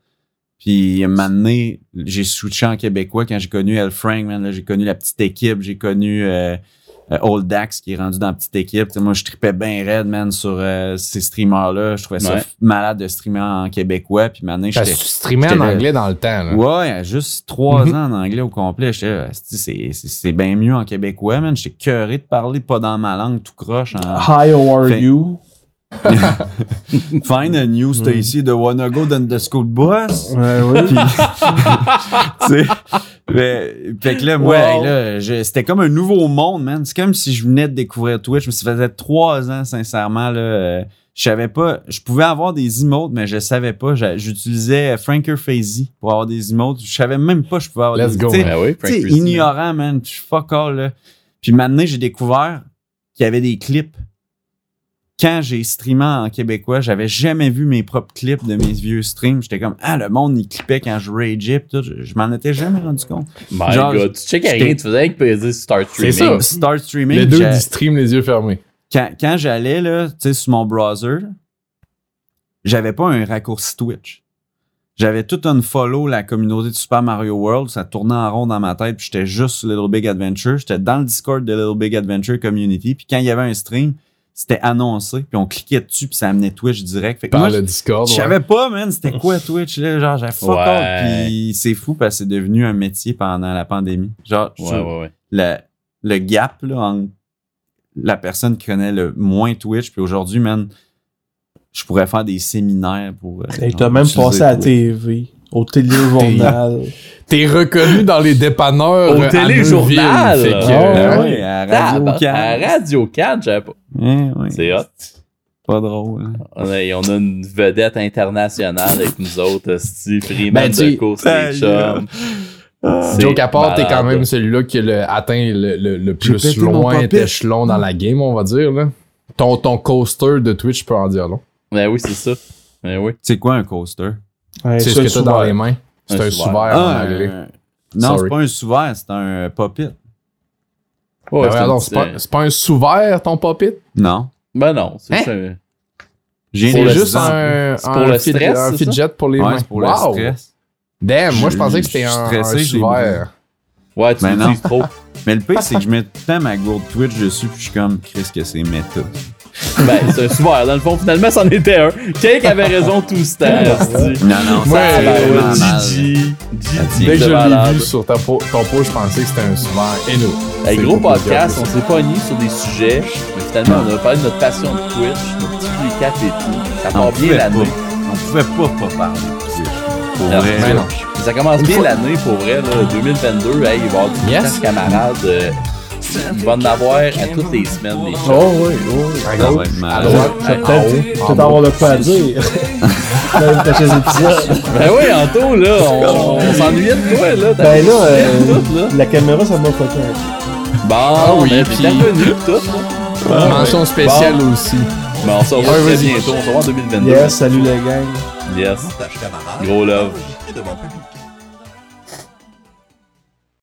Puis un moment donné, j'ai switché en québécois quand j'ai connu El Frank, man, là, j'ai connu la petite équipe, j'ai connu euh, Old Dax qui est rendu dans la petite équipe. Moi, je tripais bien raide, man, sur euh, ces streamers-là. Je trouvais ça Ouais. malade de streamer en québécois. Puis maintenant, j'étais tu streamais en anglais dans le temps. là. Ouais, juste trois Mhm. ans en anglais au complet. C'est, c'est, c'est bien mieux en québécois, man. J'étais cœuré de parler pas dans ma langue tout croche. En... Hi, how are Fait- you? Find a new Stacy de Wanna Go dans the school bus. Ouais, oui. Puis, tu sais, fait, fait que là, moi, Wow. hey, là, je- c'était comme un nouveau monde, man. C'est comme si je venais de découvrir Twitch. Mais ça faisait trois ans, sincèrement, là. euh, je savais pas, je pouvais avoir des emotes, mais je savais pas. J'utilisais Franker Fazy pour avoir des emotes. Je savais même pas que je pouvais avoir Let's des go, tu sais, Ben oui, ignorant, man. Je suis fuck all, là. Puis maintenant, j'ai découvert qu'il y avait des clips. Quand j'ai streamé en québécois, j'avais jamais vu mes propres clips de mes vieux streams. J'étais comme, ah, le monde, il clippait quand je rageais, tout. Je, je m'en étais jamais rendu compte. My Genre, God, tu checkais rien, tu faisais avec peser start C'est streaming. ça. Start streaming, Les deux du stream, les yeux fermés. quand, quand j'allais, là, tu sais, sur mon browser, j'avais pas un raccourci Twitch. J'avais tout un follow la communauté de Super Mario World. Ça tournait en rond dans ma tête. Puis j'étais juste sur Little Big Adventure. J'étais dans le Discord de Little Big Adventure Community. Puis quand il y avait un stream, c'était annoncé. Puis on cliquait dessus. Puis ça amenait Twitch direct. Fait que Par moi, le Discord. je ouais. savais pas, man, c'était quoi Twitch, là. Genre, j'avais fuck Ouais. Puis c'est fou parce que c'est devenu un métier pendant la pandémie. Genre, je Ouais, trouve ouais, ouais. le, le gap là, entre la personne qui connaît le moins Twitch, puis aujourd'hui, man, je pourrais faire des séminaires pour. euh, T'as même passé à la. TV, au téléjournal. T'es reconnu dans les dépanneurs. Au à téléjournal? Neuville. Fait que, Ah euh, ouais, à Radio Tabarnak, Can. À Radio Can, j'avais pas. Ouais, ouais. C'est hot. Pas drôle. hein. On a, on a une vedette internationale avec nous autres, Steve Freeman Ben, de des. Chums. C'est Joe t'es quand même celui-là qui a atteint le, le, le J'ai plus loin échelon dans la game, on va dire. Là. Ton, ton coaster de Twitch peut en dire long. Ben oui, c'est ça. Ben oui. C'est quoi un coaster? Ouais, C'est ce que t'as dans les mains. C'est Un un sous-verre en Ah, anglais. un- Non, c'est pas un sous-verre, c'est un pop-it. Ouais, Ben, c'est pas, un sous-verre, ton pop-it? Non. Ben non, c'est Hein? juste un- J'ai juste un, C'est pour un le stress, un fidget pour les Ouais, mains. pour Wow. le stress. Damn, moi je pensais que c'était un, stressé, un sous-verre. Ouais, tu Ben l'utilises trop. Mais le pire, c'est que je mets tout le temps ma gourde Twitch dessus, puis je suis comme, Chris, que c'est méta. Ben, c'est un sous-verre. Dans le fond, finalement, c'en était un. Quelqu'un avait raison tout ce temps. Non, non, ça ouais, vraiment mal. Gigi. Dès que de je l'ai vu sur ta po- ton post, je pensais que c'était un nous. Hey, C'est gros podcast, on s'est pogné sur des sujets, mais finalement, on a parlé de notre passion de Twitch, notre petit recap et tout. Ça part bien l'année. On pouvait pas pas parler de Twitch. Pour vrai. Ça commence bien l'année pour vrai, là, 2022. Hey, il va y avoir du Yes. podcast camarades. Il va en avoir à toutes les semaines, les choses. Oh oui, oui. Ça va être À malade. droite, Je vais en haut, peut-être avoir de quoi à dire. Dans les prochains épisodes. Ben oui, Anto, là, on, on s'ennuyait de toi, là. Ben là, euh, tout, là. la caméra, ça m'a fucké un. Bon, Ah oui, mais puis- t'es revenu tout, là. Mention spéciale aussi. Mais on se revoit très bientôt. On se revoit en 2022. Yes, salut les gang. Yes. Gros love.